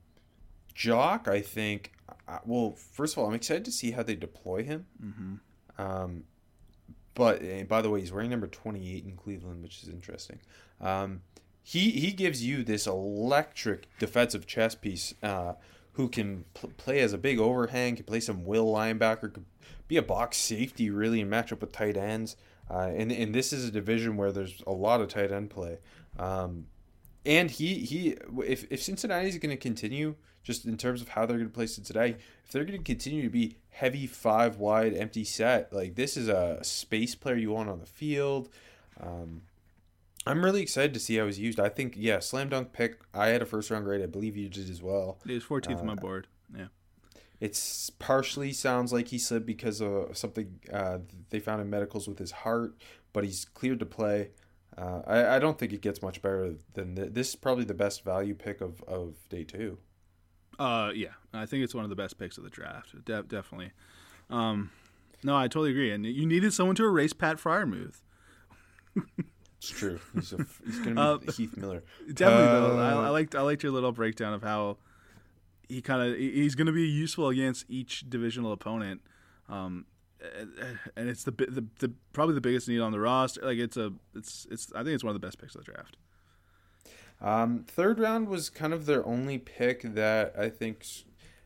Jock, I think. Uh, well, first of all, I'm excited to see how they deploy him. Mm-hmm. Um, but and by the way, he's wearing number 28 in Cleveland, which is interesting. Um, he he gives you this electric defensive chess piece uh, who can pl- play as a big overhang, can play some will linebacker, could be a box safety really and match up with tight ends. uh, and and this is a division where there's a lot of tight end play. Um, and he he if if Cincinnati is going to continue just in terms of how they're going to play Cincinnati, if they're going to continue to be heavy five wide empty set, like this is a space player you want on the field. Um, I'm really excited to see how he's used. I think yeah, slam dunk pick. I had a first round grade. I believe you did as well. He was 14th on my board. Yeah. It's partially sounds like he slid because of something uh, they found in medicals with his heart, but he's cleared to play. Uh, I, I don't think it gets much better than th- this. Is probably the best value pick of, of day two. Uh, yeah, I think it's one of the best picks of the draft. De- definitely. Um, no, I totally agree. And you needed someone to erase Pat Freiermuth. It's true. He's, a, he's gonna be *laughs* uh, Heath Miller. Definitely, uh, though. I, I liked I liked your little breakdown of how he kind of he's going to be useful against each divisional opponent. Um, and it's the, the the probably the biggest need on the roster. Like it's a it's it's I think it's one of the best picks of the draft. Um, third round was kind of their only pick that I think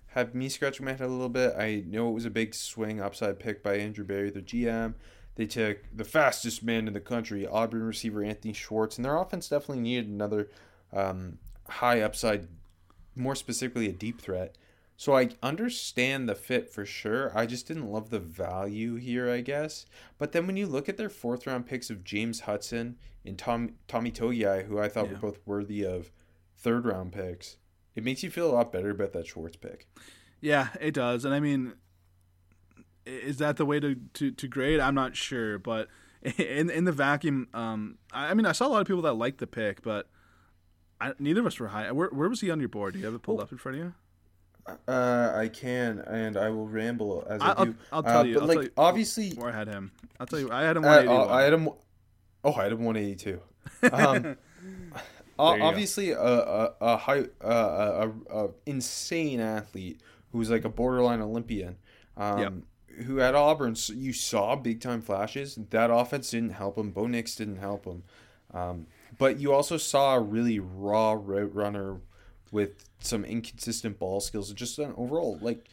had me scratching my head a little bit. I know it was a big swing upside pick by Andrew Berry, the GM. They took the fastest man in the country, Auburn receiver Anthony Schwartz, and their offense definitely needed another um, high upside more specifically a deep threat. So I understand the fit for sure. I just didn't love the value here, I guess. But then when you look at their fourth round picks of James Hudson and Tom, Tommy Togiai, who I thought yeah. were both worthy of third round picks, it makes you feel a lot better about that Schwartz pick. Yeah, it does. And I mean, is that the way to, to, to grade? I'm not sure. But *laughs* in in the vacuum, um, I mean, I saw a lot of people that liked the pick, but I, neither of us were high. Where, where was he on your board? Do you have it pulled up in front of you? Uh, I can, and I will ramble as I, I do. I'll, I'll tell uh, you. But I'll like, you obviously, where I had him. I'll tell you. I had him. Uh, oh, I had him. Oh, I had him 182. Um, *laughs* obviously, a, a, a high, uh, a, a, insane athlete who's like a borderline Olympian. Um, yep. Who at Auburn, you saw big time flashes. That offense didn't help him. Bo Nix didn't help him. Um, but you also saw a really raw route runner with some inconsistent ball skills and just an overall like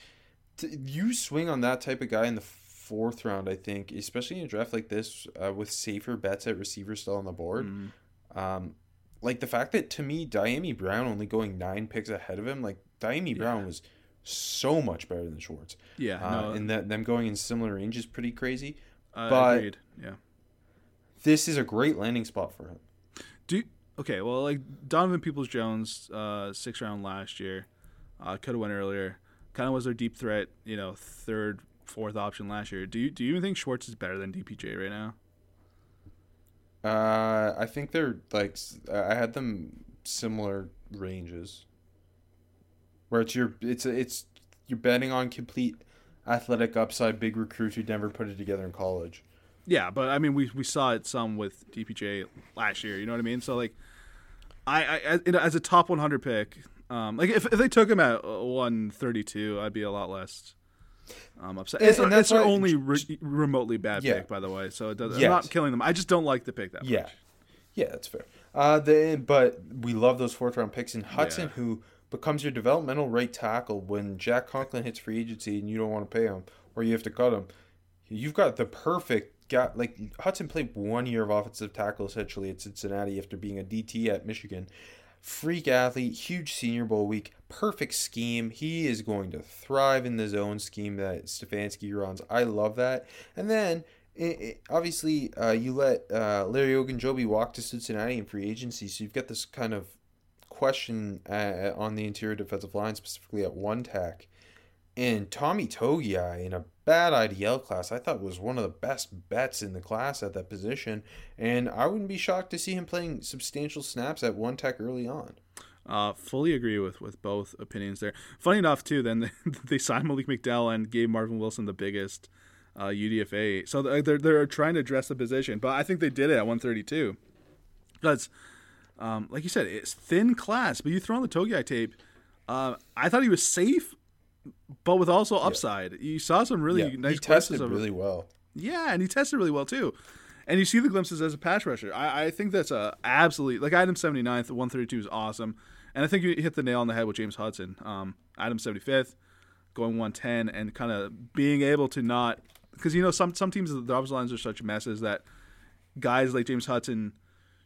t- you swing on that type of guy in the fourth round. I think, especially in a draft like this uh, with safer bets at receiver still on the board. mm Um, like the fact that to me, Dyami Brown only going nine picks ahead of him, like Dyami yeah. Brown was so much better than Schwartz. Yeah, uh, no. and that them going in similar range is pretty crazy. Uh, but agreed. Yeah, this is a great landing spot for him. Do okay. Well, like Donovan Peoples Jones, uh, sixth round last year, uh, could have went earlier. Kind of was their deep threat, you know, third, fourth option last year. Do you do you even think Schwartz is better than DPJ right now? Uh, I think they're like I had them similar ranges. Where it's your it's it's you're betting on complete athletic upside, big recruits who never put it together in college. Yeah, but I mean, we we saw it some with DPJ last year. You know what I mean? So like, I, I as a top 100 pick, um, like if, if they took him at 132, I'd be a lot less um, upset. And, it's, and that's our only re- remotely bad yeah. pick, by the way. So it does, yes. I'm not killing them. I just don't like the pick that yeah. much. Yeah, that's fair. Uh, the, but we love those fourth round picks. And Hudson, yeah. who becomes your developmental right tackle when Jack Conklin hits free agency and you don't want to pay him or you have to cut him, you've got the perfect got like Hudson played one year of offensive tackle essentially at Cincinnati after being a DT at Michigan. Freak athlete, huge Senior Bowl week, perfect scheme. He is going to thrive in the zone scheme that Stefanski runs. I love that. And then it, it, obviously, uh, you let uh, Larry Ogunjobi walk to Cincinnati in free agency, so you've got this kind of question uh, on the interior defensive line, specifically at one tack. And Tommy Togiai in a bad IDL class, I thought was one of the best bets in the class at that position. And I wouldn't be shocked to see him playing substantial snaps at one tech early on. Uh, fully agree with, with both opinions there. Funny enough, too, then they, *laughs* they signed Malik McDowell and gave Marvin Wilson the biggest uh, UDFA. So they're, they're trying to address the position, but I think they did it at 132. Because, um, like you said, it's thin class, but you throw on the Togi tape. Uh, I thought he was safe but with also upside. Yeah. You saw some really yeah. nice. He tested of, really well. Yeah, and he tested really well too. And you see the glimpses as a pass rusher. I, I think that's a absolutely like Adam 79th, 132 is awesome. And I think you hit the nail on the head with James Hudson. Um, Adam 75th, going 110, and kind of being able to not because you know some some teams the offensive lines are such messes that guys like James Hudson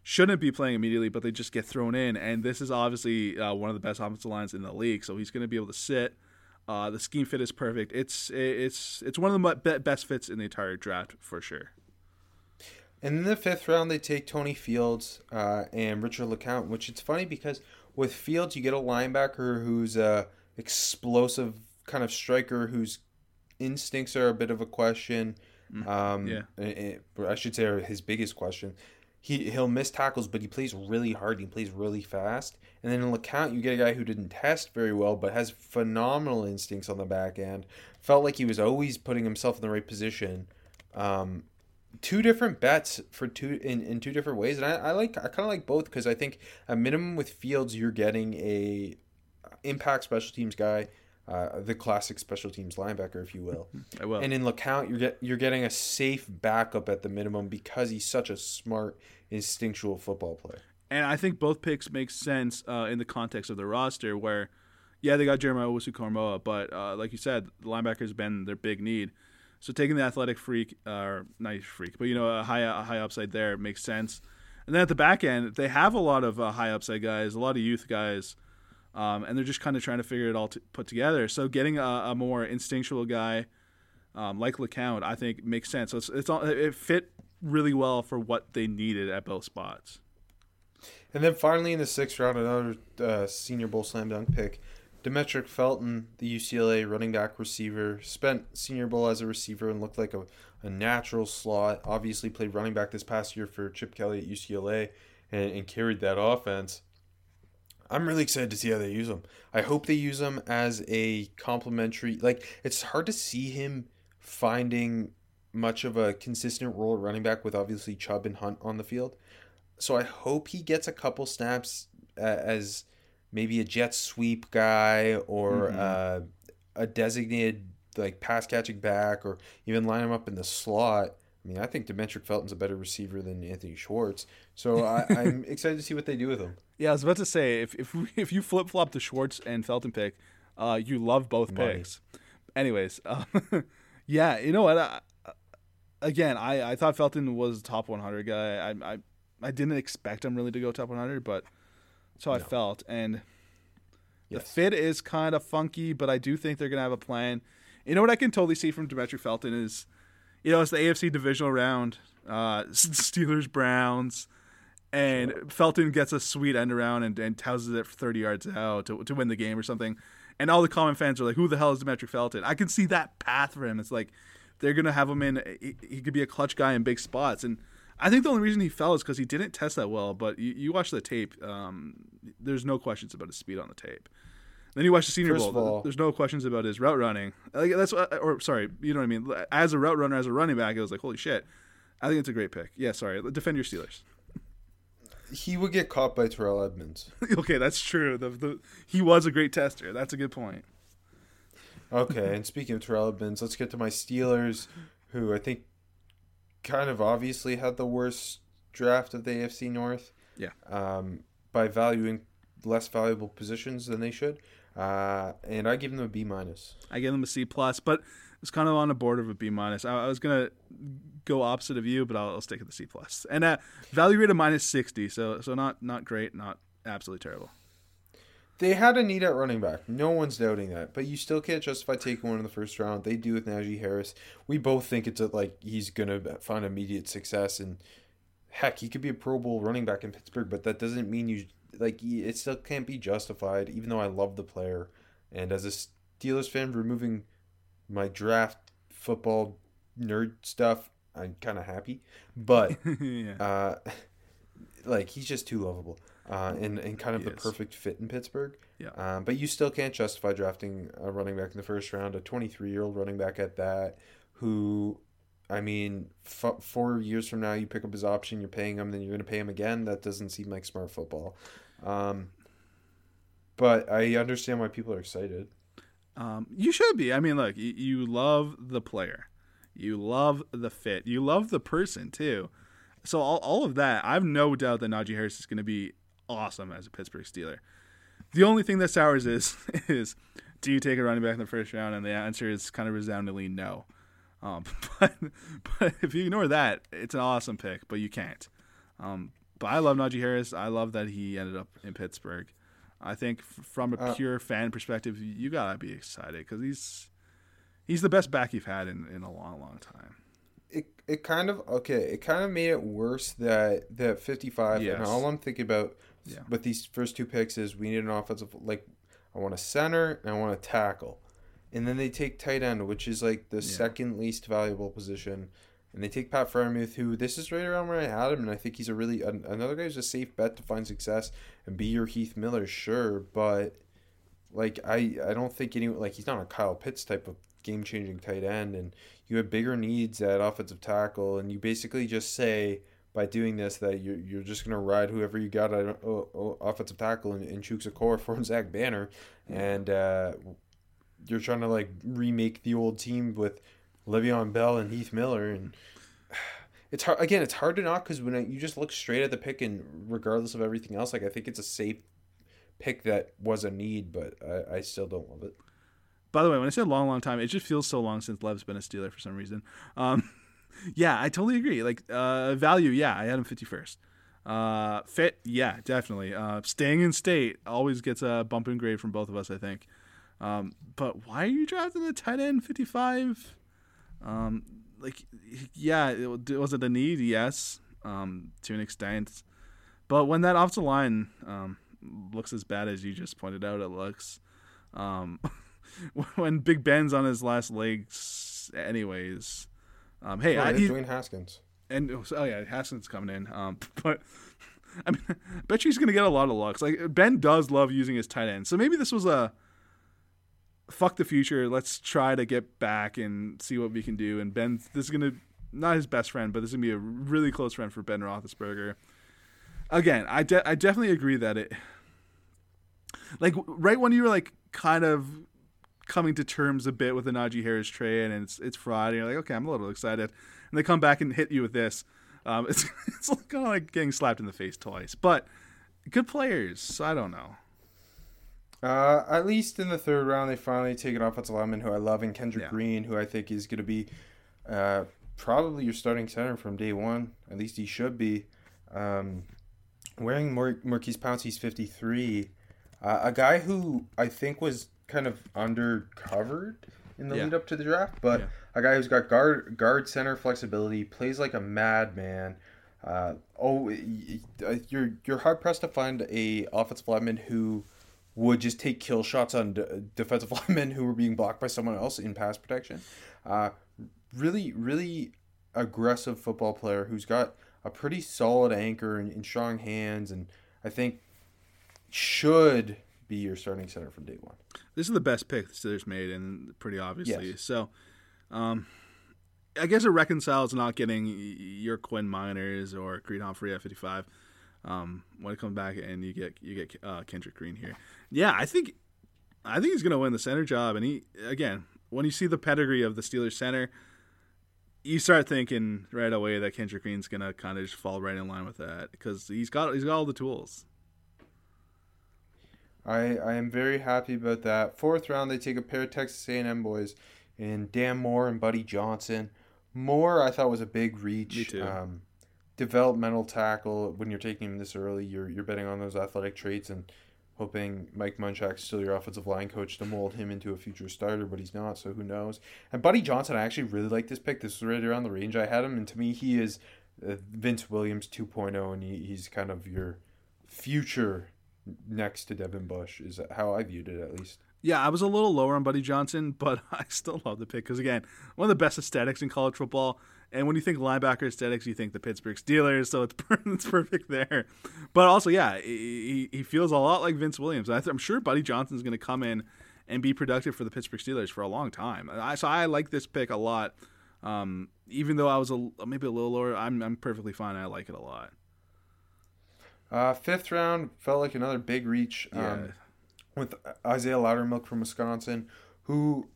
shouldn't be playing immediately, but they just get thrown in. And this is obviously uh, one of the best offensive lines in the league, so he's going to be able to sit. Uh, the scheme fit is perfect. It's it's it's one of the best fits in the entire draft for sure. And in the fifth round, they take Tony Fields uh, and Richard LeCounte, which it's funny because with Fields, you get a linebacker who's a explosive kind of striker whose instincts are a bit of a question. Mm, um, yeah. I should say his biggest question. He he'll miss tackles, but he plays really hard. He plays really fast. And then in LeCounte, you get a guy who didn't test very well, but has phenomenal instincts on the back end. Felt like he was always putting himself in the right position. Um, two different bets for two in, in two different ways, and I, I like I kind of like both because I think a minimum with Fields, you're getting a impact special teams guy uh, the classic special teams linebacker, if you will. *laughs* I will. And in LeCounte, you're get you're getting a safe backup at the minimum because he's such a smart, instinctual football player. And I think both picks make sense uh, in the context of the roster, where yeah, they got Jeremiah Owusu-Koramoah, but uh, like you said, the linebacker's been their big need. So taking the athletic freak, uh, or not freak, but you know a high a high upside there makes sense. And then at the back end, they have a lot of uh, high upside guys, a lot of youth guys um, and they're just kind of trying to figure it all to put together. So getting a, a more instinctual guy um, like LeCounte, I think makes sense. So it's, it's all, it fit really well for what they needed at both spots. And then finally in the sixth round, another uh, Senior Bowl slam dunk pick, Demetric Felton, the UCLA running back receiver, spent Senior Bowl as a receiver and looked like a, a natural slot. Obviously played running back this past year for Chip Kelly at UCLA and, and carried that offense. I'm really excited to see how they use him. I hope they use him as a complementary. Like it's hard to see him finding much of a consistent role at running back with obviously Chubb and Hunt on the field. So I hope he gets a couple snaps uh, as maybe a jet sweep guy or mm-hmm. uh, a designated like pass catching back or even line him up in the slot. I mean, I think Demetric Felton's a better receiver than Anthony Schwartz. So *laughs* I, am excited to see what they do with him. Yeah, I was about to say if if if you flip flop the Schwartz and Felton pick, uh, you love both Money. picks. Anyways, uh, *laughs* yeah, you know what? I, again, I, I thought Felton was a top 100 guy. I, I I didn't expect him really to go top 100, but so no. I felt. And yes. the fit is kind of funky, but I do think they're gonna have a plan. You know what I can totally see from Demetric Felton is, you know, it's the AFC divisional round, uh, *laughs* Steelers Browns and Felton gets a sweet end around and, and touses it for 30 yards out to, to win the game or something. And all the common fans are like, who the hell is Demetric Felton? I can see that path for him. It's like they're going to have him in, he, he, could be a clutch guy in big spots. And I think the only reason he fell is because he didn't test that well. But you, you watch the tape, um, there's no questions about his speed on the tape. Then you watch the Senior First Bowl. All, there's no questions about his route running. Like that's what, or sorry, you know what I mean. As a route runner, as a running back, it was like holy shit. I think it's a great pick. Yeah, sorry. Defend your Steelers he would get caught by Terrell Edmunds. *laughs* okay, that's true. The, the he was a great tester. That's a good point. Okay, and speaking of Terrell Edmunds, let's get to my Steelers, who I think kind of obviously had the worst draft of the AFC North. Yeah. Um, by valuing less valuable positions than they should. Uh, and I give them a B minus. I give them a C plus, but it's kind of on the border of a B minus. I, I was gonna go opposite of you, but I'll, I'll stick at the C plus. And uh, value rate of minus sixty, so so not not great, not absolutely terrible. They had a need at running back. No one's doubting that. But you still can't justify taking one in the first round. They do with Najee Harris. We both think it's a, like he's gonna find immediate success, and heck, he could be a Pro Bowl running back in Pittsburgh. But that doesn't mean you like it still can't be justified. Even though I love the player, and as a Steelers fan, removing my draft football nerd stuff, I'm kind of happy. But *laughs* yeah. uh, *laughs* like he's just too lovable. Uh, and, and kind of he the is. perfect fit in Pittsburgh. Yeah. Um, but you still can't justify drafting a running back in the first round, a 23 year old running back at that, who, I mean, f- four years from now, you pick up his option, you're paying him, then you're going to pay him again. That doesn't seem like smart football. Um, but I understand why people are excited. Um, you should be. I mean, look, you, you love the player, you love the fit, you love the person too. So all, all of that, I have no doubt that Najee Harris is going to be awesome as a Pittsburgh Steeler. The only thing that sours is *laughs* is do you take a running back in the first round? And the answer is kind of resoundingly no. Um, *laughs* but but if you ignore that, it's an awesome pick, but you can't. Um, but I love Najee Harris. I love that he ended up in Pittsburgh. I think from a Uh, pure fan perspective, you gotta be excited because he's he's the best back you've had in, in a long, long time. it it kind of okay. It kind of made it worse that that fifty five. Yes. And all I'm thinking about Yeah. with these first two picks is we need an offensive like I want a center and I want a tackle, and then they take tight end, which is like the second least valuable position. And they take Pat Freiermuth, who this is right around where I had him, and I think he's a really an, another guy who's a safe bet to find success and be your Heath Miller, sure, but like I I don't think any like he's not a Kyle Pitts type of game changing tight end, and you have bigger needs at offensive tackle, and you basically just say by doing this that you're you're just gonna ride whoever you got at offensive tackle and, in Chooks Okor *laughs* for Zach Banner, and uh, you're trying to like remake the old team with Le'Veon Bell and Heath Miller, and *sighs* it's hard again. It's hard to not because when you just look straight at the pick, and regardless of everything else, like I think it's a safe pick that was a need, but I, I still don't love it. By the way, when I say long, long time, it just feels so long since Lev's been a Steeler for some reason. Um, *laughs* yeah, I totally agree. Like uh, value, yeah, I had him fifty first. Uh, fit, yeah, definitely. Uh, staying in state always gets a bump in grade from both of us, I think. Um, but why are you drafting the tight end fifty five? Um, like, yeah, it, was it a need? Yes, um, to an extent. But when that offensive line um, looks as bad as you just pointed out, it looks. Um, *laughs* when Big Ben's on his last legs, anyways. Um, hey, I, Right, he, Dwayne Haskins. and oh yeah, Haskins coming in. Um, *laughs* but I mean, I *laughs* bet you he's gonna get a lot of looks. Like Ben does love using his tight end, so maybe this was a fuck the future. Let's try to get back and see what we can do. And Ben, this is gonna not his best friend, but this is gonna be a really close friend for Ben Roethlisberger. Again, I de- I definitely agree that it, like right when you were like kind of coming to terms a bit with the Najee Harris trade, and it's it's Friday. You're like, okay, I'm a little excited, and they come back and hit you with this. Um, *laughs* it's it's kind of like getting slapped in the face twice, but good players. I don't know. Uh, at least in the third round, they finally take an offensive lineman who I love, and Kendrick Yeah. Green, who I think is going to be uh, probably your starting center from day one. At least he should be. Um, wearing Mar- Maurkice Pouncey's 53, uh, a guy who I think was kind of undercovered in the Yeah. lead up to the draft, but Yeah. a guy who's got guard guard center flexibility, plays like a madman. Uh, oh, you're you're hard pressed to find a offensive lineman who would just take kill shots on d- defensive *laughs* linemen who were being blocked by someone else in pass protection. Uh, really, really aggressive football player who's got a pretty solid anchor and, and strong hands, and I think should be your starting center from day one. This is the best pick the Steelers made, and pretty obviously. Yes. So, um, I guess it reconciles not getting your Quinn Meinerz or Creed Humphrey at 55. Um, when it comes back and you get you get uh, Kendrick Green here, yeah, I think I think he's gonna win the center job. And he again, when you see the pedigree of the Steelers center, you start thinking right away that Kendrick Green's gonna kind of just fall right in line with that because he's got he's got all the tools. I, I am very happy about that. Fourth round, they take a pair of Texas A&M boys in Dan Moore and Buddy Johnson. Moore, I thought was a big reach. Me too. Um, developmental tackle. When you're taking him this early, you're you're betting on those athletic traits and hoping Mike Munchak's still your offensive line coach to mold him into a future starter, but he's not, so who knows? And Buddy Johnson, I actually really like this pick. This was right around the range I had him, and to me, he is uh, Vince Williams 2.0, and he, he's kind of your future next to Devin Bush, is how I viewed it at least. Yeah, I was a little lower on Buddy Johnson, *laughs* but I still love the pick because again, one of the best aesthetics in college football. And when you think linebacker aesthetics, you think the Pittsburgh Steelers, so it's *laughs* it's perfect there. But also, yeah, he, he feels a lot like Vince Williams. I I'm sure Buddy Johnson's going to come in and be productive for the Pittsburgh Steelers for a long time. I, so I like this pick a lot. Um, even though I was a, maybe a little lower, I'm I'm perfectly fine. I like it a lot. Uh, fifth round felt like another big reach um, Yeah. with Isaiah Loudermilk from Wisconsin, who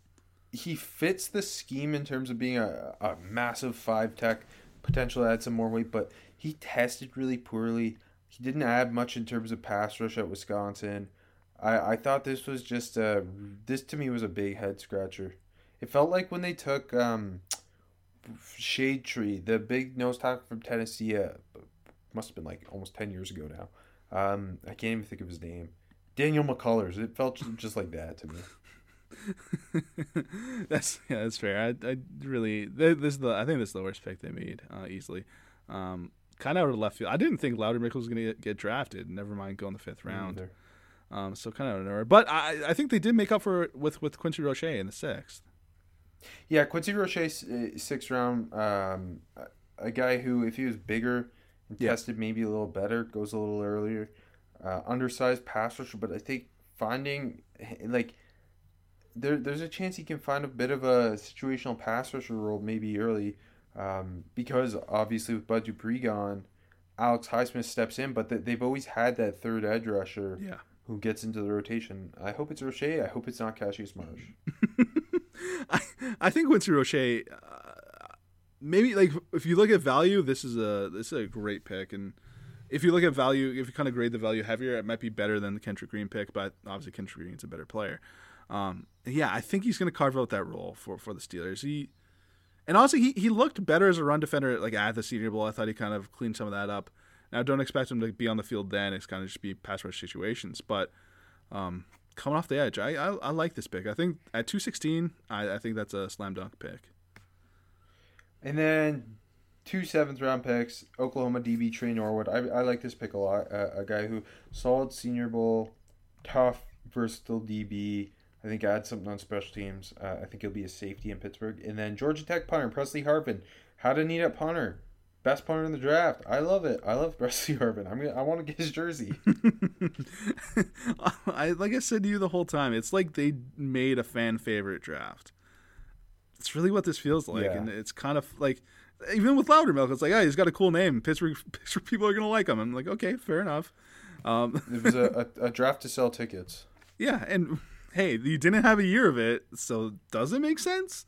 he fits the scheme in terms of being a, a massive five tech, potential add some more weight, but he tested really poorly. He didn't add much in terms of pass rush at Wisconsin. I, I thought this was just a this to me was a big head scratcher. It felt like when they took um Shade Tree, the big nose tackle from Tennessee, uh, must have been like almost ten years ago now. Um, I can't even think of his name. Daniel McCullers. It felt just like that to me. *laughs* that's yeah, that's fair. I, I really this is the I think this is the worst pick they made uh, easily. Um, kind of out of left field. I didn't think Loudermilk was going to get, drafted. Never mind go in the fifth round. Um, so kind of out of nowhere. But I I think they did make up for it with with Quincy Roche in the sixth. Yeah, Quincy Roche, uh, sixth round. Um, a guy who, if he was bigger and yeah. tested maybe a little better, goes a little earlier. Uh, undersized pass rusher, but I think finding like there, there's a chance he can find a bit of a situational pass rusher role maybe early, um, because obviously with Bud Dupree gone, Alex Highsmith steps in, but they've always had that third edge rusher yeah. who gets into the rotation. I hope it's Roche. I hope it's not Cassius Marsh. *laughs* I, I think Quincy Roche, uh, maybe like if you look at value, this is a this is a great pick, and if you look at value, if you kind of grade the value heavier, it might be better than the Kendrick Green pick, but obviously Kendrick Green's a better player. Um, yeah, I think he's going to carve out that role for, for the Steelers. He and also he, he looked better as a run defender like at the Senior Bowl. I thought he kind of cleaned some of that up. Now don't expect him to be on the field then. It's kind of just be pass rush situations, but um, coming off the edge, I, I, I like this pick. I think at two sixteen, I, I think that's a slam dunk pick. And then two seventh round picks, Oklahoma DB Tre Norwood. I, I like this pick a lot. Uh, a guy who solid Senior Bowl, tough, versatile DB. I think adds something on special teams. Uh, I think he'll be a safety in Pittsburgh. And then Georgia Tech punter Presley Harvin. How to need a punter. Best punter in the draft. I love it. I love *laughs* Presley Harvin. I'm gonna, I want to get his jersey. *laughs* I like I said to you the whole time. It's like they made a fan favorite draft. It's really what this feels like, yeah. and it's kind of like even with Loudermilk, it's like, oh, he's got a cool name. Pittsburgh, *laughs* Pittsburgh people are gonna like him. I'm like, okay, fair enough. Um, it was a, a, a draft to sell tickets. Yeah, and hey, you didn't have a year of it, so does it make sense?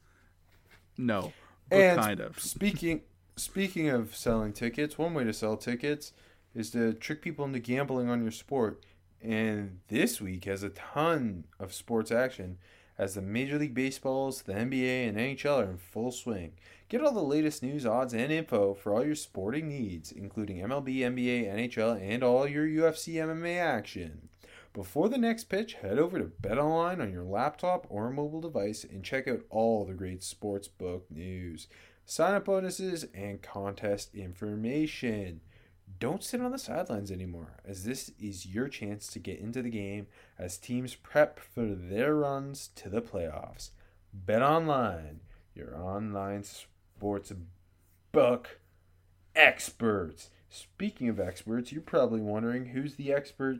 No, and kind of. Speaking speaking of selling tickets, one way to sell tickets is to trick people into gambling on your sport. And this week has a ton of sports action as the Major League Baseballs, the NBA, and NHL are in full swing. Get all the latest news, odds, and info for all your sporting needs, including MLB, NBA, NHL, and all your UFC MMA action. Before the next pitch, head over to BetOnline on your laptop or mobile device and check out all the great sportsbook news, sign up bonuses, and contest information. Don't sit on the sidelines anymore, as this is your chance to get into the game as teams prep for their runs to the playoffs. BetOnline, your online sports book experts. Speaking of experts, you're probably wondering who's the expert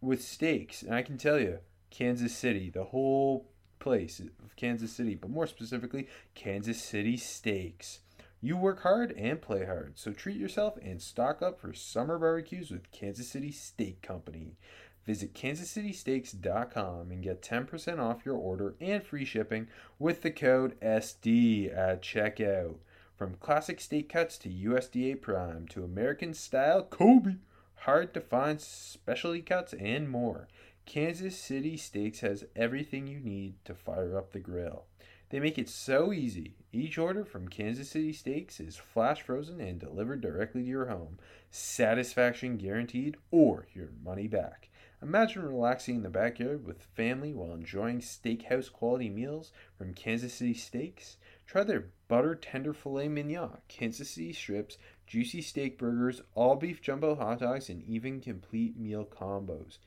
with stakes, and I can tell you, Kansas City, the whole place of Kansas City, but more specifically, Kansas City Steaks. You work hard and play hard, so treat yourself and stock up for summer barbecues with Kansas City Steak Company. Visit kansascitysteaks.com and get 10% off your order and free shipping with the code SD at checkout. From classic steak cuts to USDA Prime to American style Kobe hard to find specialty cuts, and more. Kansas City Steaks has everything you need to fire up the grill. They make it so easy. Each order from Kansas City Steaks is flash frozen and delivered directly to your home. Satisfaction guaranteed or your money back. Imagine relaxing in the backyard with family while enjoying steakhouse quality meals from Kansas City Steaks. Try their butter tender filet mignon, Kansas City strips, juicy steak burgers, all beef jumbo hot dogs, and even complete meal combos.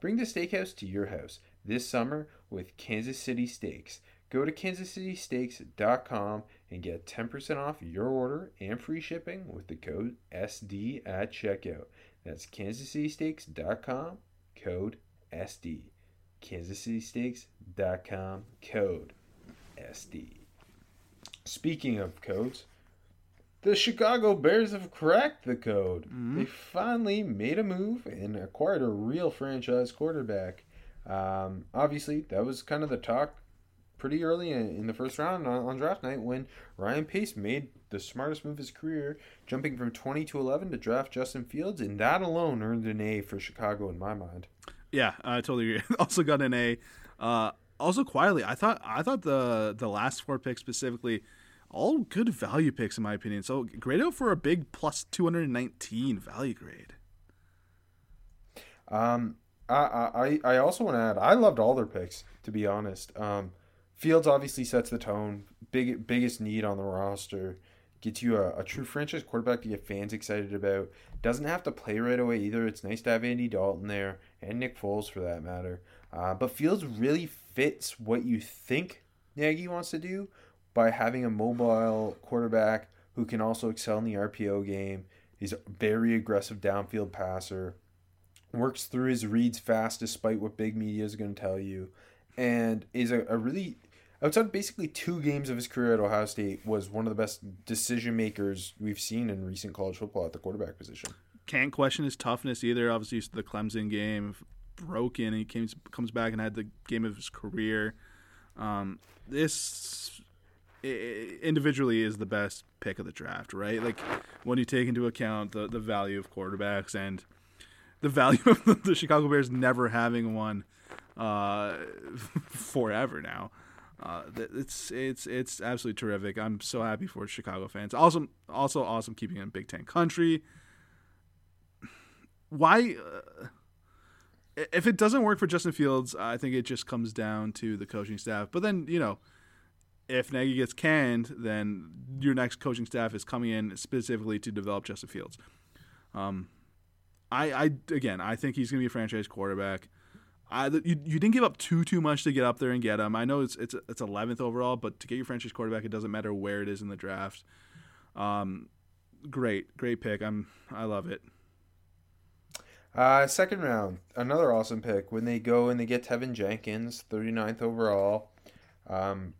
Bring the steakhouse to your house this summer with Kansas City Steaks. Go to kansascitysteaks.com and get 10% off your order and free shipping with the code SD at checkout. That's kansascitysteaks.com, code SD. kansascitysteaks.com, code SD. Speaking of codes, the Chicago Bears have cracked the code. Mm-hmm. They finally made a move and acquired a real franchise quarterback. Um, obviously, that was kind of the talk pretty early in, in the first round on, on, draft night when Ryan Pace made the smartest move of his career, jumping from 20 to 11 to draft Justin Fields, and that alone earned an A for Chicago in my mind. Yeah, I totally agree. *laughs* also got an A. Uh, also quietly, I thought I thought the the last four picks specifically all good value picks in my opinion. So grade out for a big plus 219 value grade. Um, I, I, I also want to add, I loved all their picks, to be honest. Um, Fields obviously sets the tone, big biggest need on the roster, gets you a, a true franchise quarterback to get fans excited about. Doesn't have to play right away either. It's nice to have Andy Dalton there and Nick Foles for that matter. Uh, but Fields really fits what you think Nagy wants to do by having a mobile quarterback who can also excel in the RPO game. He's a very aggressive downfield passer works through his reads fast despite what big media is going to tell you, and is a, a really outside basically two games of his career at Ohio State was one of the best decision makers we've seen in recent college football at the quarterback position. Can't question his toughness either. Obviously, the Clemson game broken, and he came, comes back and had the game of his career. Um, this individually is the best pick of the draft, right? Like when you take into account the, the value of quarterbacks and – the value of the, the Chicago Bears never having one uh, *laughs* forever now. Uh, it's it's it's absolutely terrific. I'm so happy for Chicago fans. Also, also awesome keeping in Big Ten country. Why? Uh, if it doesn't work for Justin Fields, I think it just comes down to the coaching staff. But then you know, if Nagy gets canned, then your next coaching staff is coming in specifically to develop Justin Fields. Um, I, I again, I think he's going to be a franchise quarterback. I, you, you didn't give up too too much to get up there and get him. I know it's it's it's 11th overall, but to get your franchise quarterback, it doesn't matter where it is in the draft. Um, great, great pick. I'm I love it. Uh, second round, another awesome pick. When they go and they get Teven Jenkins, 39th overall. Um,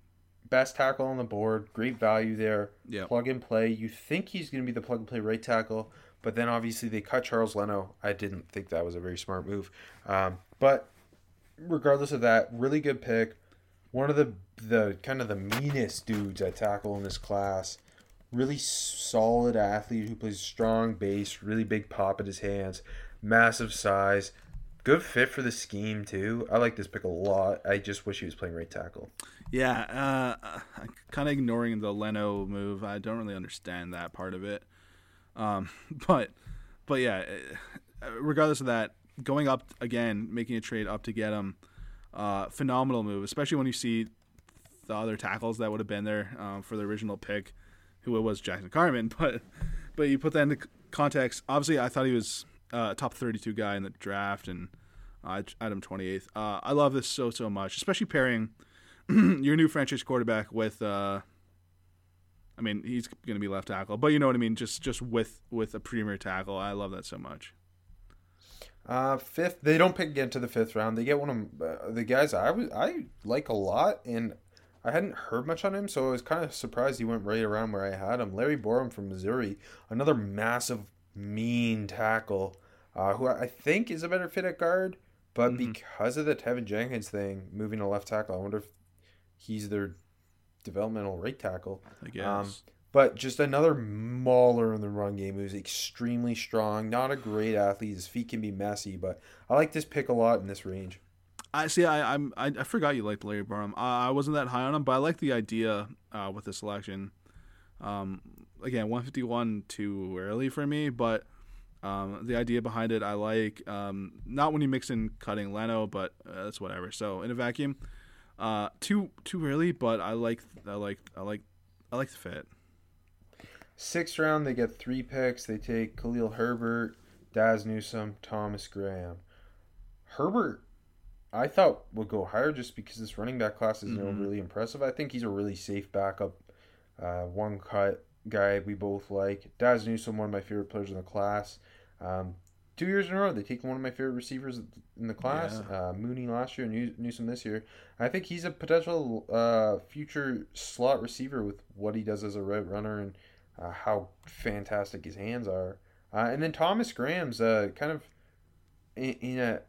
best tackle on the board, great value there. Yeah. Plug and play. You think he's going to be the plug and play right tackle, but then obviously they cut Charles Leno. I didn't think that was a very smart move. Um, but regardless of that, really good pick. One of the the kind of the meanest dudes at tackle in this class. Really solid athlete who plays strong base, really big pop at his hands, massive size, good fit for the scheme too. I like this pick a lot. I just wish he was playing right tackle. Yeah, uh, kind of ignoring the Leno move. I don't really understand that part of it. Um, *laughs* but but yeah, uh, regardless of that, going up again, making a trade up to get him, uh, phenomenal move, especially when you see the other tackles that would have been there um, for the original pick, who it was Jackson Carman. *laughs* But but you put that into context. Obviously, I thought he was uh, top 32 guy in the draft, and uh, I him 28th. Uh, I love this so so much, especially pairing *clears throat* your new franchise quarterback with uh, I mean, he's going to be left tackle, but you know what I mean. Just just with with a premier tackle, I love that so much. Uh, fifth, they don't pick again to the fifth round. They get one of uh, the guys I was I like a lot, and I hadn't heard much on him, so I was kind of surprised he went right around where I had him. Larry Borom from Missouri, another massive, mean tackle, uh, who I think is a better fit at guard, but mm-hmm. because of the Teven Jenkins thing, moving to left tackle, I wonder if he's their developmental right tackle. I um, guess. Um, but just another mauler in the run game who's extremely strong. Not a great athlete. His feet can be messy, but I like this pick a lot in this range. I see. I I'm I, I forgot you liked Larry Borom. I, I wasn't that high on him, but I like the idea uh, with the selection. Um, again, 151 too early for me, but um, the idea behind it I like. Um, not when you mix in cutting Leno, but uh, that's whatever. So in a vacuum, uh, too too early, but I like I like I like I like the fit. Sixth round, they get three picks. They take Khalil Herbert, Dazz Newsome, Thomas Graham. Herbert, I thought would go higher just because this running back class is mm-hmm. really impressive. I think he's a really safe backup, uh, one cut guy we both like. Dazz Newsome, one of my favorite players in the class. Um, two years in a row. They take one of my favorite receivers in the class, yeah. uh, Mooney last year, and Newsome this year. I think he's a potential uh, future slot receiver with what he does as a route runner and uh, how fantastic his hands are. Uh, and then Thomas Graham's uh, kind of in, in, a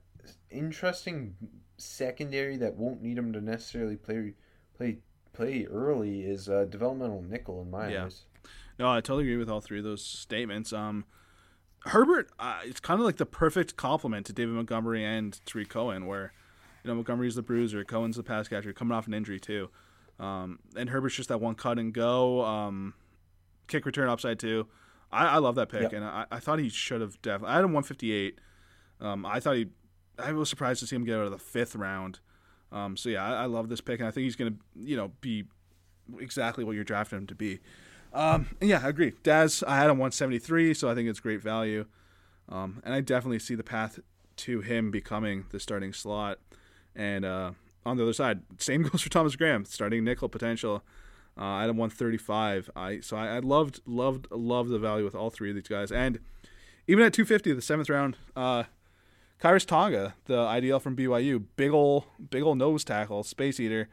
interesting secondary that won't need him to necessarily play play play early is a developmental nickel in my yeah. eyes. No, I totally agree with all three of those statements. Um, Herbert, uh, it's kind of like the perfect complement to David Montgomery and Tarik Cohen, where you know Montgomery's the bruiser, Cohen's the pass catcher, coming off an injury too. Um, and Herbert's just that one cut and go, um, kick return upside too. I, I love that pick, Yep. and I, I thought he should have definitely. I had him 158. Um, I thought he. I was surprised to see him get out of the fifth round. Um, so yeah, I, I love this pick, and I think he's going to, you know, be exactly what you're drafting him to be. Um, yeah, I agree. Dazz, I had him 173, so I think it's great value. Um, and I definitely see the path to him becoming the starting slot. And uh, on the other side, same *laughs* goes for Thomas Graham, starting nickel potential. Uh, I had him 135. I so I, I loved loved loved the value with all three of these guys, and even at 250, the seventh round, uh, Khyiris Tonga, the IDL from BYU, big ol' big ol' nose tackle, space eater.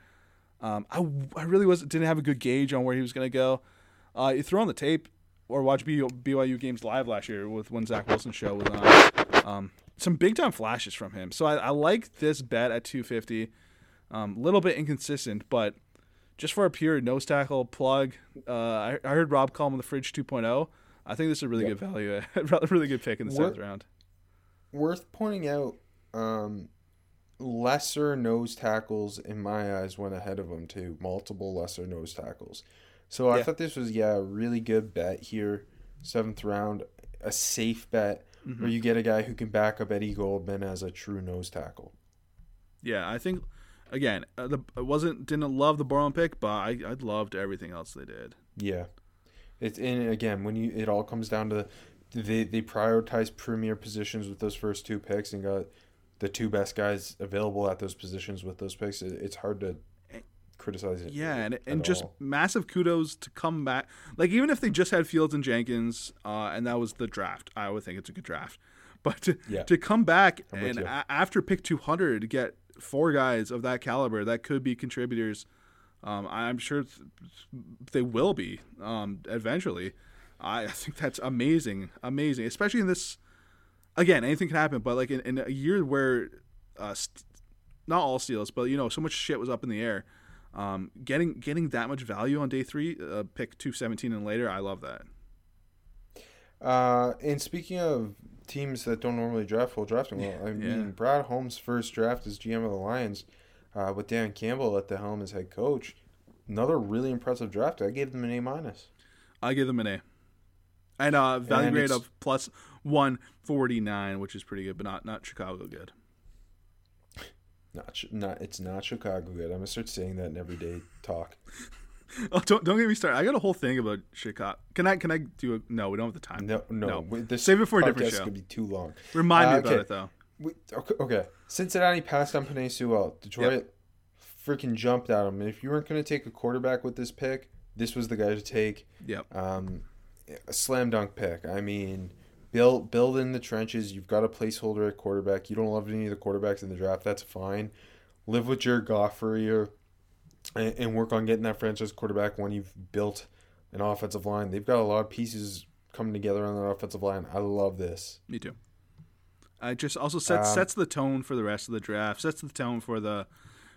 Um, I, I really was didn't have a good gauge on where he was to go. Uh, you throw on the tape or watch BYU games live last year with when Zach Wilson's show was on. Um, some big time flashes from him. So I, I like this bet at 250. A um, little bit inconsistent, but just for a pure nose tackle plug, uh, I, I heard Rob call him the Fridge 2.0. I think this is a really Yep. good value, *laughs* a really good pick in the What- seventh round. Worth pointing out, um, lesser nose tackles in my eyes went ahead of him too. Multiple lesser nose tackles. So I Yeah. thought this was yeah a really good bet here, seventh round, a safe bet Mm-hmm. where you get a guy who can back up Eddie Goldman as a true nose tackle. Yeah, I think again, uh, the I wasn't didn't love the Borom pick, but I I loved everything else they did. Yeah, it's and again when you it all comes down to they they prioritize premier positions with those first two picks and got the two best guys available at those positions with those picks. It, it's hard to criticize it. Yeah, and and just all. massive kudos to come back. Like even if they just had Fields and Jenkins, uh, and that was the draft, I would think it's a good draft. *laughs* But to, Yeah. to come back I'm and a- after pick 200 to get four guys of that caliber that could be contributors, um, I'm sure th- they will be um, eventually. I, I think that's amazing, amazing, especially in this. Again, anything can happen, but like in, in a year where, uh, st- not all steals, but you know, so much shit was up in the air. Um, getting getting that much value on day three, uh, pick two seventeen and later, I love that. Uh, and speaking of teams that don't normally draft well, drafting well, I mean Brad Holmes' first draft as GM of the Lions, uh, with Dan Campbell at the helm as head coach. Another really impressive draft. I gave them an A minus. I give them an A, and uh, value And grade of plus one forty nine, which is pretty good, but not not Chicago good. Not, not it's not Chicago good. I'm gonna start saying that in everyday talk. *laughs* Oh, don't don't get me started. I got a whole thing about Chicago. Can I can I do a no? We don't have the time. No, no. we- This Save it for a different show. Could be too long. Remind me Uh, about okay. it though. We, okay, okay. Cincinnati passed on Penei Sewell. Detroit freaking jumped at him. And if you weren't going to take a quarterback with this pick, this was the guy to take. Yep. Um, a slam dunk pick. I mean, build build in the trenches. You've got a placeholder at quarterback. You don't love any of the quarterbacks in the draft. That's fine. Live with your Goff for and, and work on getting that franchise quarterback when you've built an offensive line. They've got a lot of pieces coming together on that offensive line. I love this. Me too. I just also sets Um, sets the tone for the rest of the draft. Sets the tone for the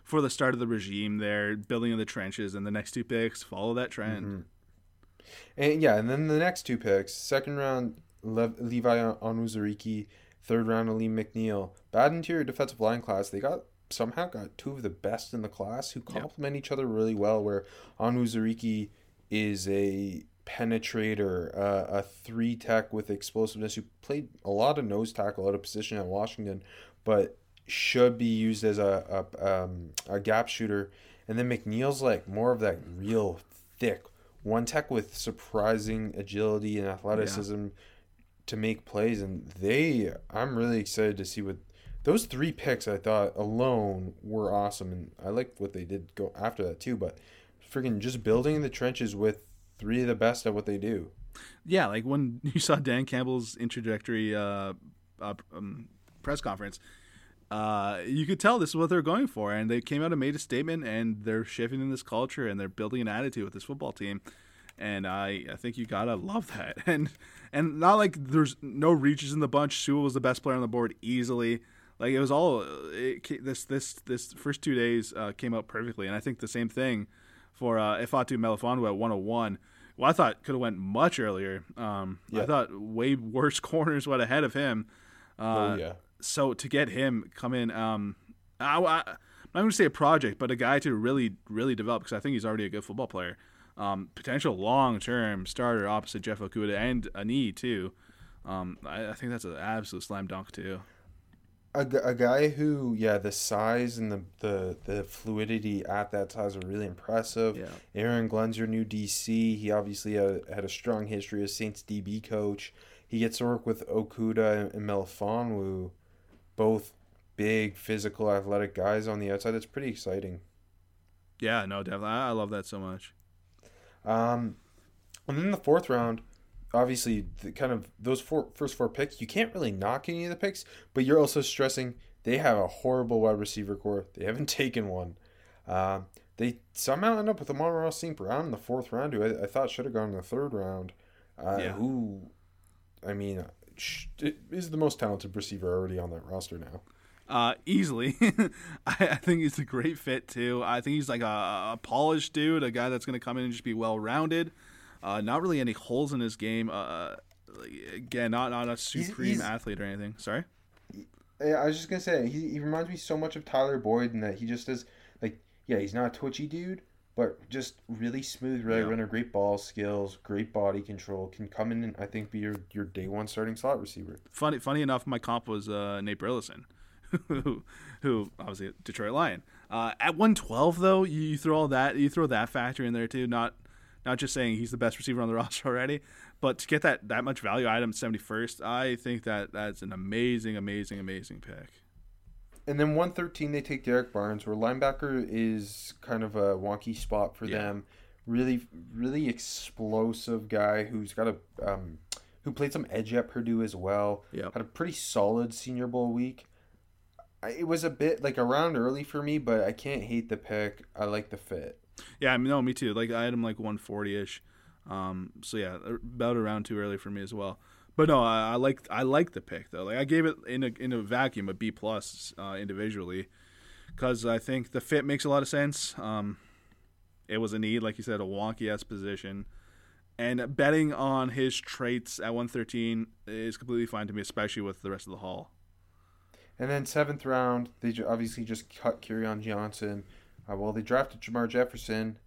for the start of the regime. There, building in the trenches, and the next two picks follow that trend. Mm-hmm. And yeah, and then the next two picks, second round Le- Levi Onwuzurike, third round Alim McNeill. Bad interior defensive line class. They got somehow got two of the best in the class who complement each other really well. Where Onwuzurike is a penetrator, uh, a three tech with explosiveness who played a lot of nose tackle out of position at Washington, but should be used as a a, um, a gap shooter. And then McNeill's like more of that real thick one tech with surprising agility and athleticism to make plays. And they, I'm really excited to see what those three picks. I thought alone were awesome, and I liked what they did go after that too. But freaking just building the trenches with three of the best at what they do. Yeah, like when *laughs* you saw Dan Campbell's introductory uh, uh, um, press conference, uh, you could tell this is what they're going for, and they came out and made a statement, and they're shifting in this culture, and they're building an attitude with this football team, and I, I think you gotta love that, *laughs* and and not like there's no reaches in the bunch. Sewell was the best player on the board easily. Like it was all it, this this this first two days uh, came out perfectly, and I think the same thing for uh, Ifeatu Melifonwu at 101. Well, I thought could have went much earlier. Um, I thought way worse *laughs* corners went ahead of him. Uh, oh yeah. So to get him come in, um, I, I, I'm not going to say a project, but a guy to really, really develop because I think he's already a good football player. Um, potential long term starter opposite Jeff Okudah and Ani too. Um, I, I, think that's an absolute slam dunk too. A, a guy who, yeah, the size and the, the, the fluidity at that size are really impressive. Yeah. Aaron Glenn's your new DC. He obviously had, had a strong history as Saints DB coach. He gets to work with Okudah and Melifonwu, both big, physical, athletic guys on the outside. That's pretty exciting. Yeah, no, definitely. I love that so much. Um, and then the fourth round, obviously, the kind of those four first four picks, you can't really knock any of the picks, but you're also stressing they have a horrible wide receiver corps. They haven't *laughs* taken one. Um, they somehow end up with Amon-Ra St. Brown in the fourth round, who I, I thought should have gone in the third round. Uh, Yeah. Who, I mean, is the most talented receiver already on that roster now. Uh, easily. *laughs* I, I think he's a great fit too. I think he's like a, a polished dude, a guy that's going to come in and just be well rounded. Uh, not really any holes in his game. Uh, like, again, not not a supreme he's- athlete or anything. Sorry. Yeah, I was just gonna say he, he reminds me so much of Tyler Boyd in that he just is like yeah he's not a twitchy dude but just really smooth right Yeah. runner great ball skills great body control can come in and I think be your, your day one starting slot receiver Funny, funny enough, my comp was uh, Nate Burleson, who, who obviously a Detroit Lion. Uh, at 112 though, you, you throw all that, you throw that factor in there too. Not, not just saying he's the best receiver on the *laughs* roster already, but to get that that much value item 71st, I think that that's an amazing, amazing, amazing pick. and then 113 they take Derrick Barnes where linebacker is kind of a wonky spot for Yeah. them really really explosive guy who's got a um, who played some edge at Purdue as well Yep. had a pretty solid Senior Bowl week. It was a bit like around early for me, but I can't hate the pick. I like the fit. Yeah, I mean, no, me too. Like I had him like 140 ish. Um, so yeah, about around too early for me as well. But no, I, I like I like the pick though. Like I gave it in a in a vacuum a B plus uh, individually because I think the fit makes a lot of sense. Um, it was a need, like you said, a wonky ass position, and betting on his traits at 113 is completely fine to me, especially with the rest of the haul. And then seventh round, they obviously just cut Kerryon Johnson. Uh, well, they drafted Jermar Jefferson.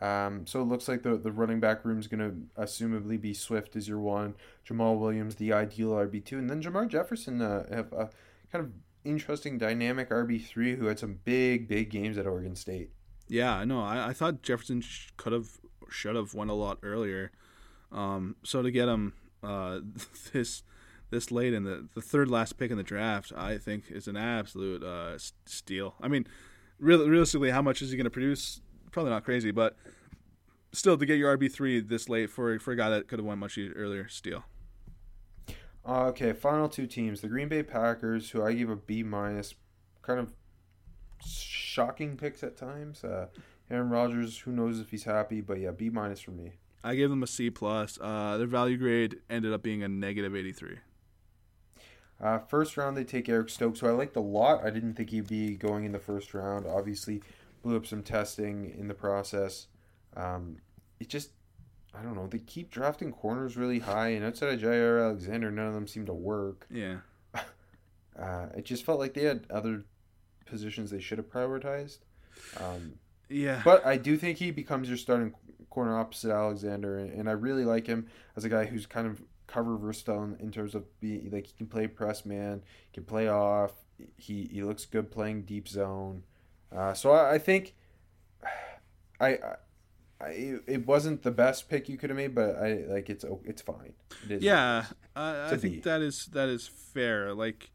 Um, so it looks like the, the running back room is going to assumably be Swift as your one, Jamaal Williams the ideal RB two, and then Jermar Jefferson uh, have a kind of interesting dynamic RB three who had some big big games at Oregon State. Yeah, I know. I, I thought Jefferson sh- could have, should have went a lot earlier. Um, so to get him uh, *laughs* this this late in the the third last pick in the draft, I think is an absolute uh, steal. I mean, real, realistically, how much is he going to produce? Probably not crazy, but still to get your RB three this late for for a guy that could have went much earlier, steal. Uh, okay, final two teams: the Green Bay Packers, who I give a B minus, kind of shocking picks at times. Uh, Aaron Rodgers, who knows if he's happy, but yeah, B minus for me. I gave them a C plus. Uh, their value grade ended up being a negative eighty three. Uh, first round, they take Eric Stokes, who I liked a lot. I didn't think he'd be going in the first round. Obviously, blew up some testing in the process. Um, it just, I don't know. They keep drafting corners really high, and outside of Jaire Alexander, none of them seem to work. Yeah. *laughs* Uh, it just felt like they had other positions they should have prioritized. Um, Yeah. but I do think he becomes your starting corner opposite Alexander, and, and I really like him as a guy who's kind of cover versatile in, in terms of being like he can play press man, can play off. He he looks good playing deep zone. Uh, so I, I think *sighs* I, I, I it wasn't the best pick you could have made, but I like it's it's fine. It is Yeah, I, think that is that is fair. Like,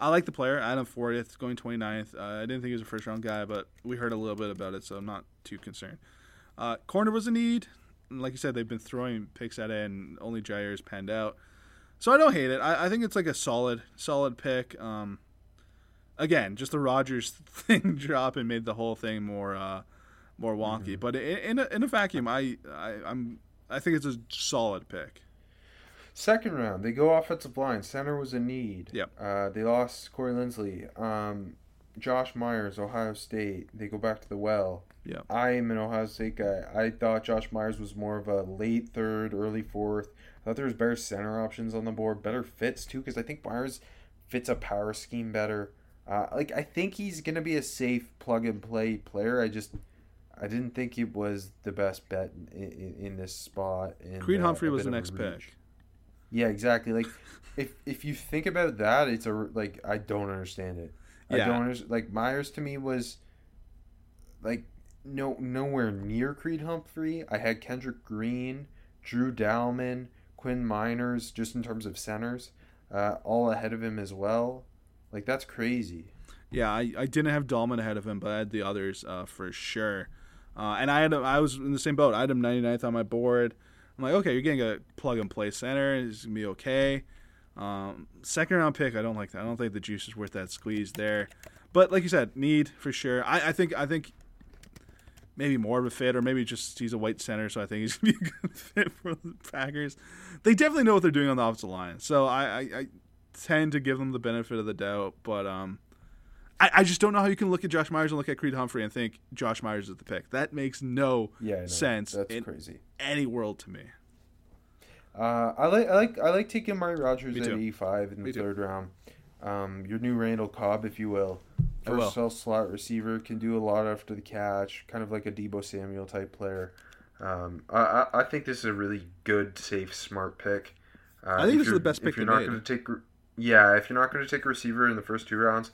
I like the player Adam Fortieth going 29th. Uh, I didn't think he was a first round guy, but we heard a little bit about it, so I'm not too concerned. Uh, corner was a need. Like you said, they've been throwing picks at it, and only Jaire's panned out. So I don't hate it. I, I think it's like a solid, solid pick. Um, again, just the Rodgers *laughs* thing drop and made the whole thing more, uh, more wonky. But in, in a, in a vacuum, I, I I'm I think it's a solid pick. Second round, they go offensive line. Center was a need. Yep. Uh, they lost Corey Linsley. Um, Josh Myers, Ohio State. They go back to the well. Yep. I am an Ohio State guy. I thought Josh Myers was more of a late third, early fourth. I thought there was better center options on the board, better fits too, because I think Myers fits a power scheme better. Uh, like I think he's gonna be a safe plug and play player. I just I didn't think it was the best bet in, in, in this spot. And, Creed uh, Humphrey was the next pick. Yeah, exactly. Like if if you think about that, it's a like I don't understand it. Yeah. I don't understand. Like Myers to me was like no nowhere near Creed Humphrey. I had Kendrick Green, Drew Dalman, Quinn Meinerz, just in terms of centers, uh, all ahead of him as well. Like that's crazy. Yeah, I, I didn't have Dalman ahead of him, but I had the others uh, for sure. Uh, and I had I was in the same boat. I had him 99th on my board. I'm like, okay, you're getting a plug and play center. It's gonna be okay. Um, second round pick, I don't like that. I don't think the juice is worth that squeeze there. But like you said, need for sure. I, I think I think maybe more of a fit, or maybe just he's a white center, so I think he's *laughs* gonna be a good fit for the Packers. They definitely know what they're doing on the offensive line, so I, I, I tend to give them the benefit of the doubt. But um, I, I just don't know how you can look at Josh Myers and look at Creed Humphrey and think Josh Myers is the pick. That makes no Yeah, sense That's in crazy. any world to me. Uh, I like I like I like taking Amari Rodgers at E five in Me the too. third round. Um, your new Randall Cobb, if you will. Cell slot receiver can do a lot after the catch, kind of like a Deebo Samuel type player. Um, I, I think this is a really good, safe, smart pick. Uh, I think this is the best pick If you're not going to take, yeah, if you're not going to take a receiver in the first two rounds,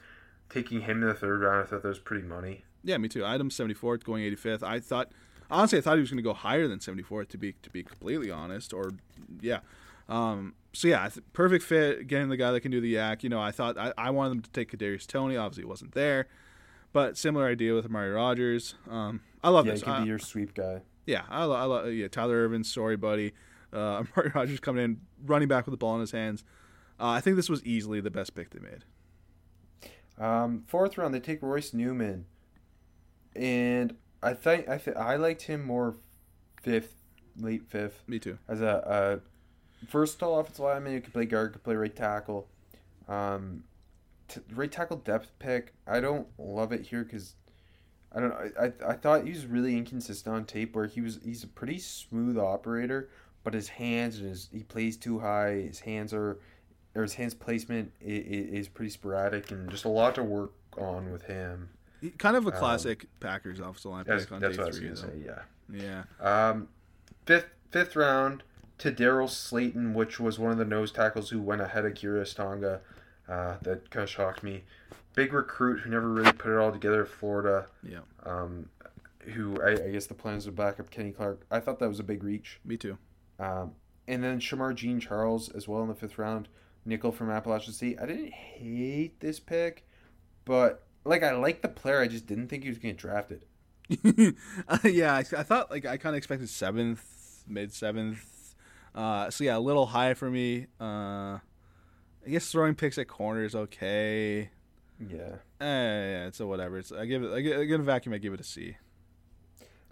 taking him in the third round, I thought that was pretty money. Yeah, me too. Item 74th, going 85th. I thought, honestly, I thought he was going to go higher than 74th. To be to be completely honest, or yeah. Um, so yeah, perfect fit. Getting the guy that can do the yak. You know, I thought I, I wanted them to take Kadarius Toney. Obviously, it wasn't there, but similar idea with Amari Rodgers. Um, I love Yeah, he this. could I- be your sweep guy. yeah, I, lo- I lo- yeah, Tyler Ervin, sorry buddy. Uh, *laughs* Amari Rodgers coming in, running back with the ball in his hands. Uh, I think this was easily the best pick they made. Um, fourth round, they take Royce Newman, and I think I th- I liked him more fifth, late fifth, Me too. as a, a versatile offensive lineman who could play guard, could play right tackle. Um, t- right tackle depth pick. I don't love it here because I don't know. I, I I thought he was really inconsistent on tape where he was he's a pretty smooth operator, but his hands and his he plays too high. His hands are or his hands placement is, is pretty sporadic and just a lot to work on with him. Kind of a classic Packers offensive line Um, That's, pick on day what I was three. say. Yeah. Yeah. Um, fifth fifth round to Daryl Slaton, which was one of the nose tackles who went ahead of Khyiris Tonga. Uh, that kind of shocked me. Big recruit who never really put it all together Florida. Yeah. Um, who I, I guess the plans to back up Kenny Clark. I thought that was a big reach. Me too. Um, and then Shemar Jean-Charles as well in the fifth round. Nickel from Appalachian State. I didn't hate this pick, but like I like the player. I just didn't think he was getting drafted. *laughs* Uh, yeah, I, I thought like I kind of expected seventh, mid seventh. Uh, so yeah, a little high for me. Uh, I guess throwing picks at corners okay. Yeah. Eh, yeah, it's a whatever. It's I give it. I give, I give it a vacuum. I give it a C.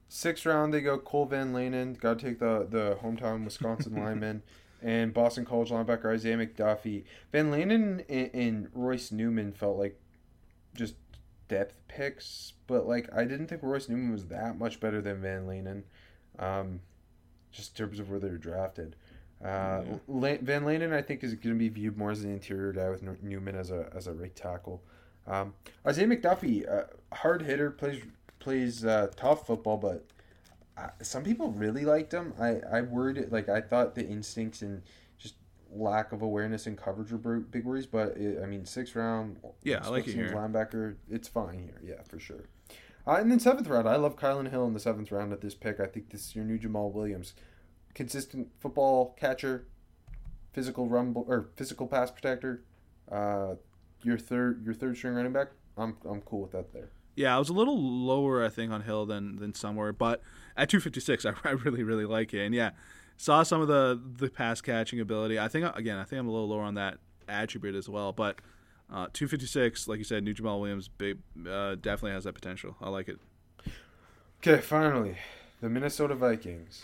Sixth round, they go Cole Van Lanen. Got to take the the hometown Wisconsin *laughs* lineman and Boston College linebacker Isaiah McDuffie. Van Lanen and, and Royce Newman felt like just depth picks, but like I didn't think Royce Newman was that much better than Van Lanen, um, just in terms of where they were drafted. Uh, La- Van Lanen, I think, is going to be viewed more as an interior guy with Newman as a as a right tackle. Um, Isaiah McDuffie, uh, hard hitter, plays plays uh, tough football, but uh, some people really liked him. I I worried like I thought the instincts and just lack of awareness and coverage were big worries, but it, I mean sixth round, Yeah, I like it here. Linebacker, it's fine here, yeah, for sure. Uh, and then seventh round, I love Kylan Hill in the seventh round at this pick. I think this is your new Jamaal Williams, consistent football catcher, physical rumble or physical pass protector. Uh, your third your third string running back. I'm I'm cool with that there. Yeah, I was a little lower, I think, on Hill than than somewhere, but at 256, *laughs* I, I really really like it. And yeah, saw some of the the pass catching ability. I think again, I think I'm a little lower on that attribute as well. But uh, 256, like you said, new Jamaal Williams, big, uh, definitely has that potential. I like it. Okay, finally, the Minnesota Vikings.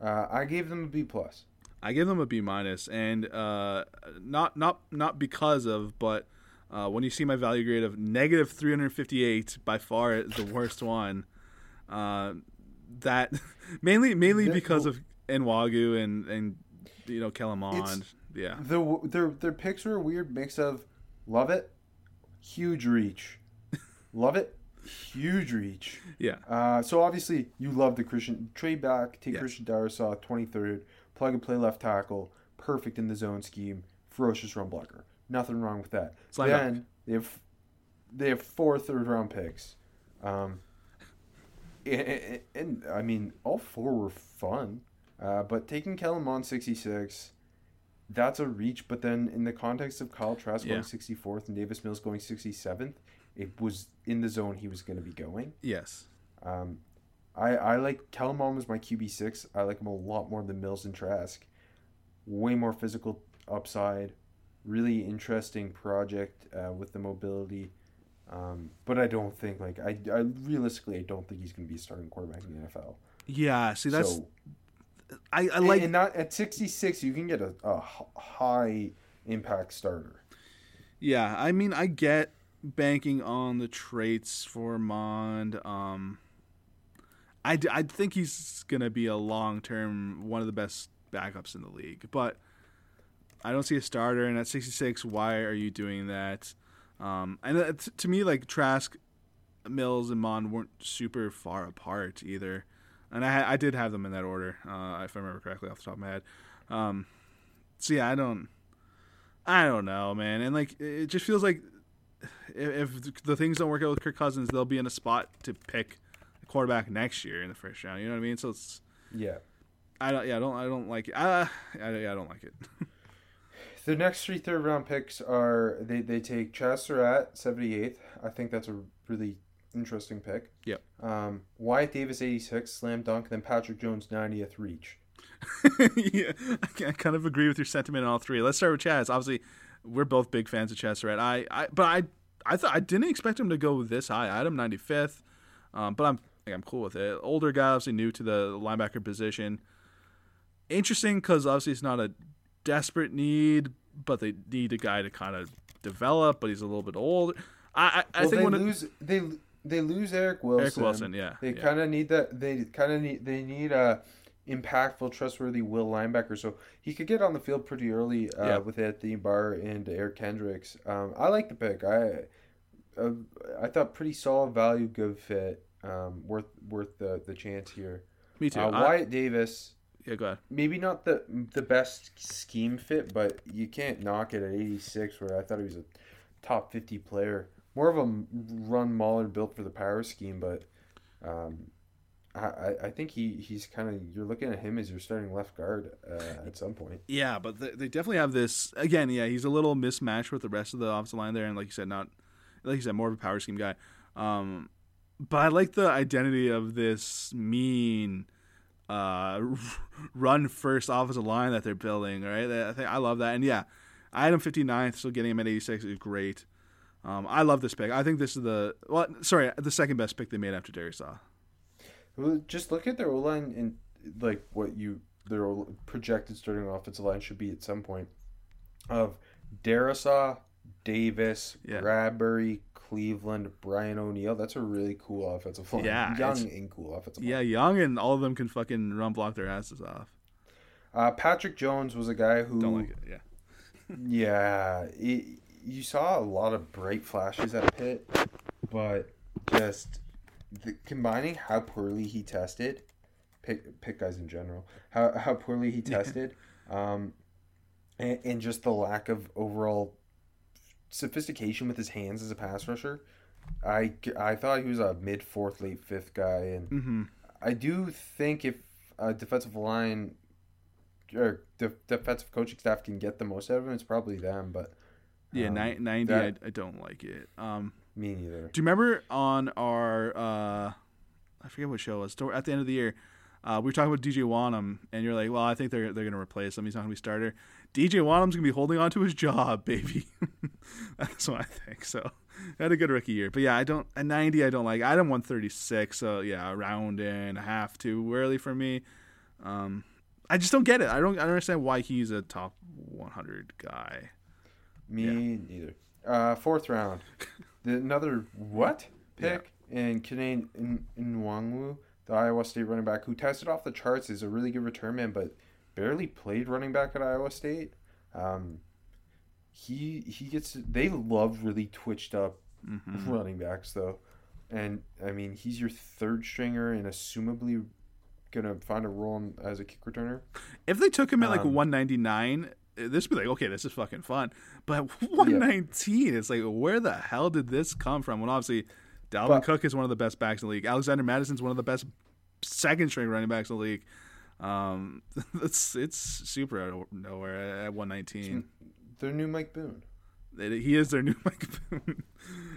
Uh, I gave them a B plus. I gave them a B minus, and uh, not not not because of, but uh, when you see my value grade of negative 358, by far the worst one. Uh, that *laughs* mainly mainly because of Nwangwu and and you know Kellen Mond. It's- Yeah, The their their picks were a weird mix of love it, huge reach. love it. Huge reach. *laughs* Yeah. Uh, so obviously you love the Christian trade back, take Yes. Christian Darrisaw, twenty third, plug and play left tackle, perfect in the zone scheme, ferocious run blocker. Nothing wrong with that. Then they have they have four third round picks. Um, and, and, and, I mean all four were fun, uh, but taking Kellen Mond sixty six. That's a reach, but then in the context of Kyle Trask Yeah. going 64th and Davis Mills going 67th, it was in the zone he was going to be going. Yes. Um, I I like Kellen Mond was my QB six. I like him a lot more than Mills and Trask. Way more physical upside. Really interesting project uh, with the mobility. Um, but I don't think like I, I realistically I don't think he's going to be a starting quarterback in the NFL. Yeah. See, that's so I, I like. and not at sixty six you can get a high impact starter. Yeah, I mean, I get banking on the traits for Mond. Um, I, d- I think he's gonna be a long term one of the best backups in the league, but I don't see a starter. And at 66, why are you doing that? Um, and uh, t- to me, like Trask, Mills, and Mond weren't super far apart either. And I, I did have them in that order, uh, if I remember correctly off the top of my head. Um, so yeah, I don't. I don't know, man. And like, it just feels like if, if the things don't work out with Kirk Cousins, they'll be in a spot to pick a quarterback next year in the first round. You know what I mean? So it's, Yeah. I don't, yeah, I don't, I don't like it. Uh, I, yeah, I don't like it. *laughs* The next three third round picks are they, they take Chaz Surratt, 78th. I think that's a really interesting pick. Yep. Um, Wyatt Davis, 86, slam dunk, then Patrick Jones, 90th reach. *laughs* yeah, I, kind of agree with your sentiment on all three. Let's start with Chaz. Obviously, we're both big fans of Chaz Surratt. I, I, but I, I thought I didn't expect him to go this high. I had him 95th, um, but I'm, like, I'm cool with it. Older guy, obviously new to the linebacker position. Interesting because obviously it's not a desperate need, but they need a guy to kind of develop. But he's a little bit old. I, I, I well, think they lose they they lose Eric Wilson. Eric Wilson, yeah, They yeah. kind of need that. They kind of need they need a impactful, trustworthy will linebacker. So he could get on the field pretty early uh, Yeah. with Anthony Barr and Eric Kendricks. Um, I like the pick. I uh, I thought pretty solid value, good fit. Um, worth worth the the chance here. me too. Uh, I- Wyatt Davis, yeah, go ahead. maybe not the the best scheme fit, but you can't knock it at 86, where I thought he was a top 50 player. More of a run mauler built for the power scheme, but um, I, I I think he, he's kind of you're looking at him as your starting left guard uh, at some point. Yeah, but they, they definitely have this again. Yeah, he's a little mismatched with the rest of the offensive line there, and like you said, not like you said, more of a power scheme guy. Um, but I like the identity of this mean uh, *laughs* run first offensive line that they're building. Right, I think I love that, and yeah, I had him 59th, so getting him at 86 is great. Um, I love this pick. I think this is the well, sorry, the second best pick they made after Darrisaw. Well, just look at their O line and like what you their projected starting offensive line should be at some point. Of Darrisaw, Davis, Yeah. Bradbury, Cleveland, Brian O'Neill. That's a really cool offensive line. Yeah, young and cool offensive Yeah, line. young and all of them can fucking run block their asses off. Uh, Patrick Jones was a guy who, Don't like it. Yeah. *laughs* yeah, he- you saw a lot of bright flashes at Pitt, but just the, combining how poorly he tested, pick pick guys in general, how how poorly he tested, um, and, and just the lack of overall sophistication with his hands as a pass rusher. I, I thought he was a mid fourth, late fifth guy, and Mm-hmm. I do think if a defensive line or the defensive coaching staff can get the most out of him, it's probably them. But Yeah, um, ni- 90, that- I, I don't like it. Um, me neither. do you remember on our, uh, I forget what show it was, at the end of the year, uh, we were talking about DJ Wonnum, and you're like, well, I think they're, they're going to replace him. He's not going to be starter. DJ Wonnum's going to be holding on to his job, *laughs* baby. *laughs* That's what I think. So, had a good rookie year. But yeah, I don't, a 90, I don't like. I had him 136, so yeah, a round and a half too early for me. Um, I just don't get it. I don't, I don't understand why he's a top 100 guy. Me Yeah. neither. Uh, fourth round, *laughs* the, another what pick and Kanane in Nwangwu, the Iowa State running back who tested off the charts is a really good return man, but barely played running back at Iowa State. Um, he he gets they love really twitched up Mm-hmm. running backs though, and I mean he's your third stringer and assumably gonna find a role in, as a kick returner. If they took him at like Um, 199, uh, this would be like, okay, this is fucking fun. But *laughs* 119, it's like, where the hell did this come from? When obviously Dalvin But- Cook is one of the best backs in the league. Alexander Mattison's one of the best second string running backs in the league. Um, *laughs* it's it's super out of nowhere at 119. Their new Mike Boone. He is their *laughs* new Mike Boone.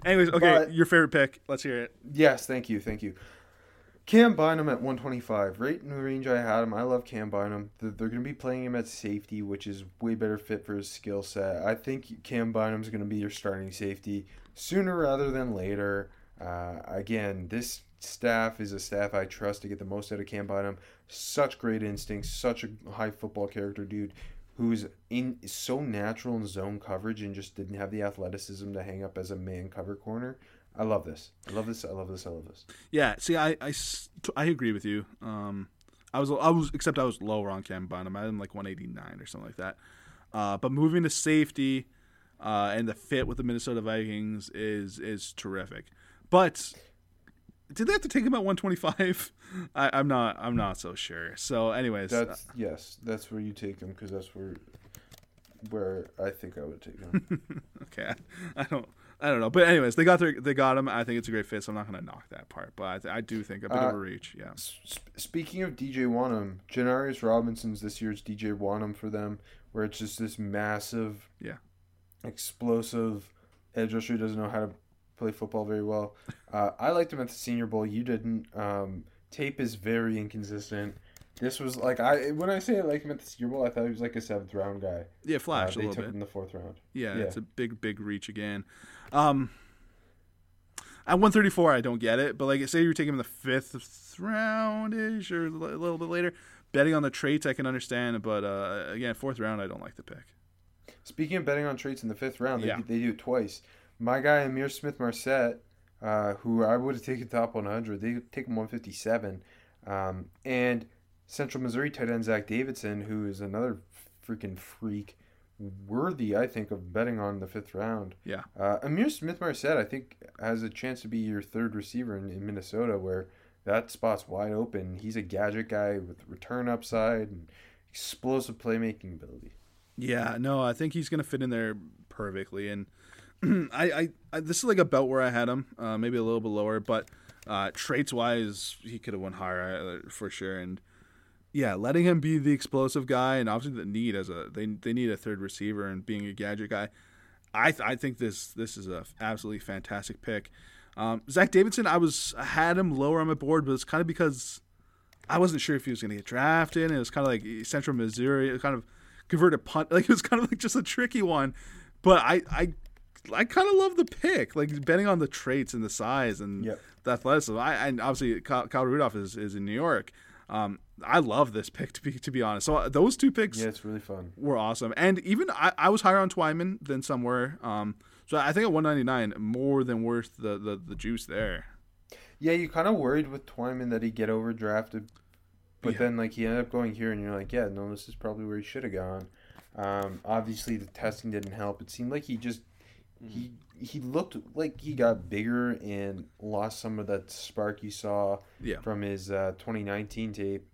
Anyways, okay, But- your favorite pick. Let's hear it. Yes, thank you, thank you. Cam Bynum at 125, right in the range I had him. I love Cam Bynum. They're, going to be playing him at safety, which is way better fit for his skill set. I think Cam Bynum's going to be your starting safety sooner rather than later. Uh, again, this staff is a staff I trust to get the most out of Cam Bynum. Such great instincts, such a high football character dude who's in so natural in zone coverage and just didn't have the athleticism to hang up as a man cover corner. I love this. I love this. I love this. I love this. Yeah, see, I I, I agree with you. Um, I was I was except I was lower on Cam Bynum. I had him like 189 or something like that. Uh, but moving to safety uh, and the fit with the Minnesota Vikings is is terrific. But did they have to take him at 125? *laughs* I, I'm not I'm not so sure. So, anyways, uh, That's yes. That's where you take him because that's where where I think I would take him. *laughs* okay, I don't I don't know. But anyways, they got their they got him. I think it's a great fit. So I'm not going to knock that part. But I, th- I do think a bit of Uh, a reach. Yeah. Speaking of DJ Wonnum, Janarius Robinson's this year's DJ Wonnum for them, where it's just this massive, Yeah. explosive edge rusher who doesn't know how to play football very well. Uh, I liked him at the Senior Bowl. You didn't. Um, tape is very inconsistent. This was like I when I say I liked him at the Senior Bowl, I thought he was like a seventh round guy. Yeah, Uh, flash a they little took bit. him in the fourth round. Yeah, Yeah. it's a big, big reach again. Um, at 134, I don't get it, but like, say you're taking him in the fifth round ish or a a little bit later, betting on the traits, I can understand, but uh, again, fourth round, I don't like the pick. Speaking of betting on traits in the fifth round, they, Yeah. they do it twice. My guy Ihmir Smith-Marsette, uh, who I would have taken top 100, they take him 157. Um, and Central Missouri tight end Zach Davidson, who is another freaking freak, worthy, I think, of betting on the fifth round. Yeah. Uh, Ihmir Smith-Marsette, I think, has a chance to be your third receiver in, in Minnesota, where that spot's wide open. He's a gadget guy with return upside and explosive playmaking ability. Yeah, no, I think he's gonna fit in there perfectly, and *clears throat* I, I, I, this is like about where I had him, uh, maybe a little bit lower, but uh, traits wise, he could have went higher uh, for sure, and yeah, letting him be the explosive guy, and obviously the need as a they they need a third receiver, and being a gadget guy, I th- I think this this is a absolutely fantastic pick. Um, Zach Davidson, I was I had him lower on my board, but it's kind of because I wasn't sure if he was going to get drafted. And it was kind of like Central Missouri, it kind of converted punt. *laughs* Like it was kind of like just a tricky one. But I I I kind of love the pick, like betting on the traits and the size and Yep. the athleticism. I and obviously Kyle, Kyle Rudolph is, is in New York. Um, I love this pick to be to be honest. So uh, those two picks Yeah, it's really fun. were awesome. And even I, I was higher on Twyman than some were. Um, so I think at 199, more than worth the, the, the juice there. Yeah, you kind of worried with Twyman that he'd get overdrafted, but Yeah. then like he ended up going here, and you're like, yeah, no, this is probably where he should have gone. Um, obviously, the testing didn't help. It seemed like he just he he looked like he got bigger and lost some of that spark you saw Yeah. from his uh, 2019 tape.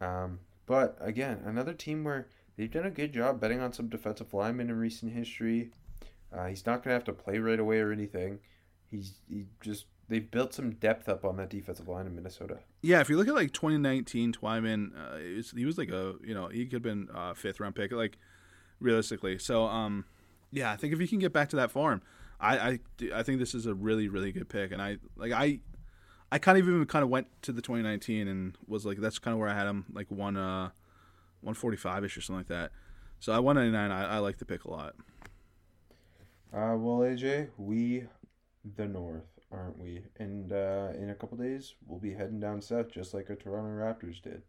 Um, but again, another team where they've done a good job betting on some defensive linemen in recent history. Uh, he's not going to have to play right away or anything. He's he just they've built some depth up on that defensive line in Minnesota. Yeah, if you look at like 2019 Twyman, uh, was, he was like a you know he could have been a fifth round pick like realistically. So um, yeah, I think if he can get back to that form, I I, I think this is a really really good pick. And I like I I kind of even kind of went to the 2019 and was like that's kind of where I had him like one uh 145 ish or something like that. So at 199, I, I like the pick a lot. Uh, well, AJ, we the North, aren't we? And uh, in a couple days, we'll be heading down south, just like our Toronto Raptors did.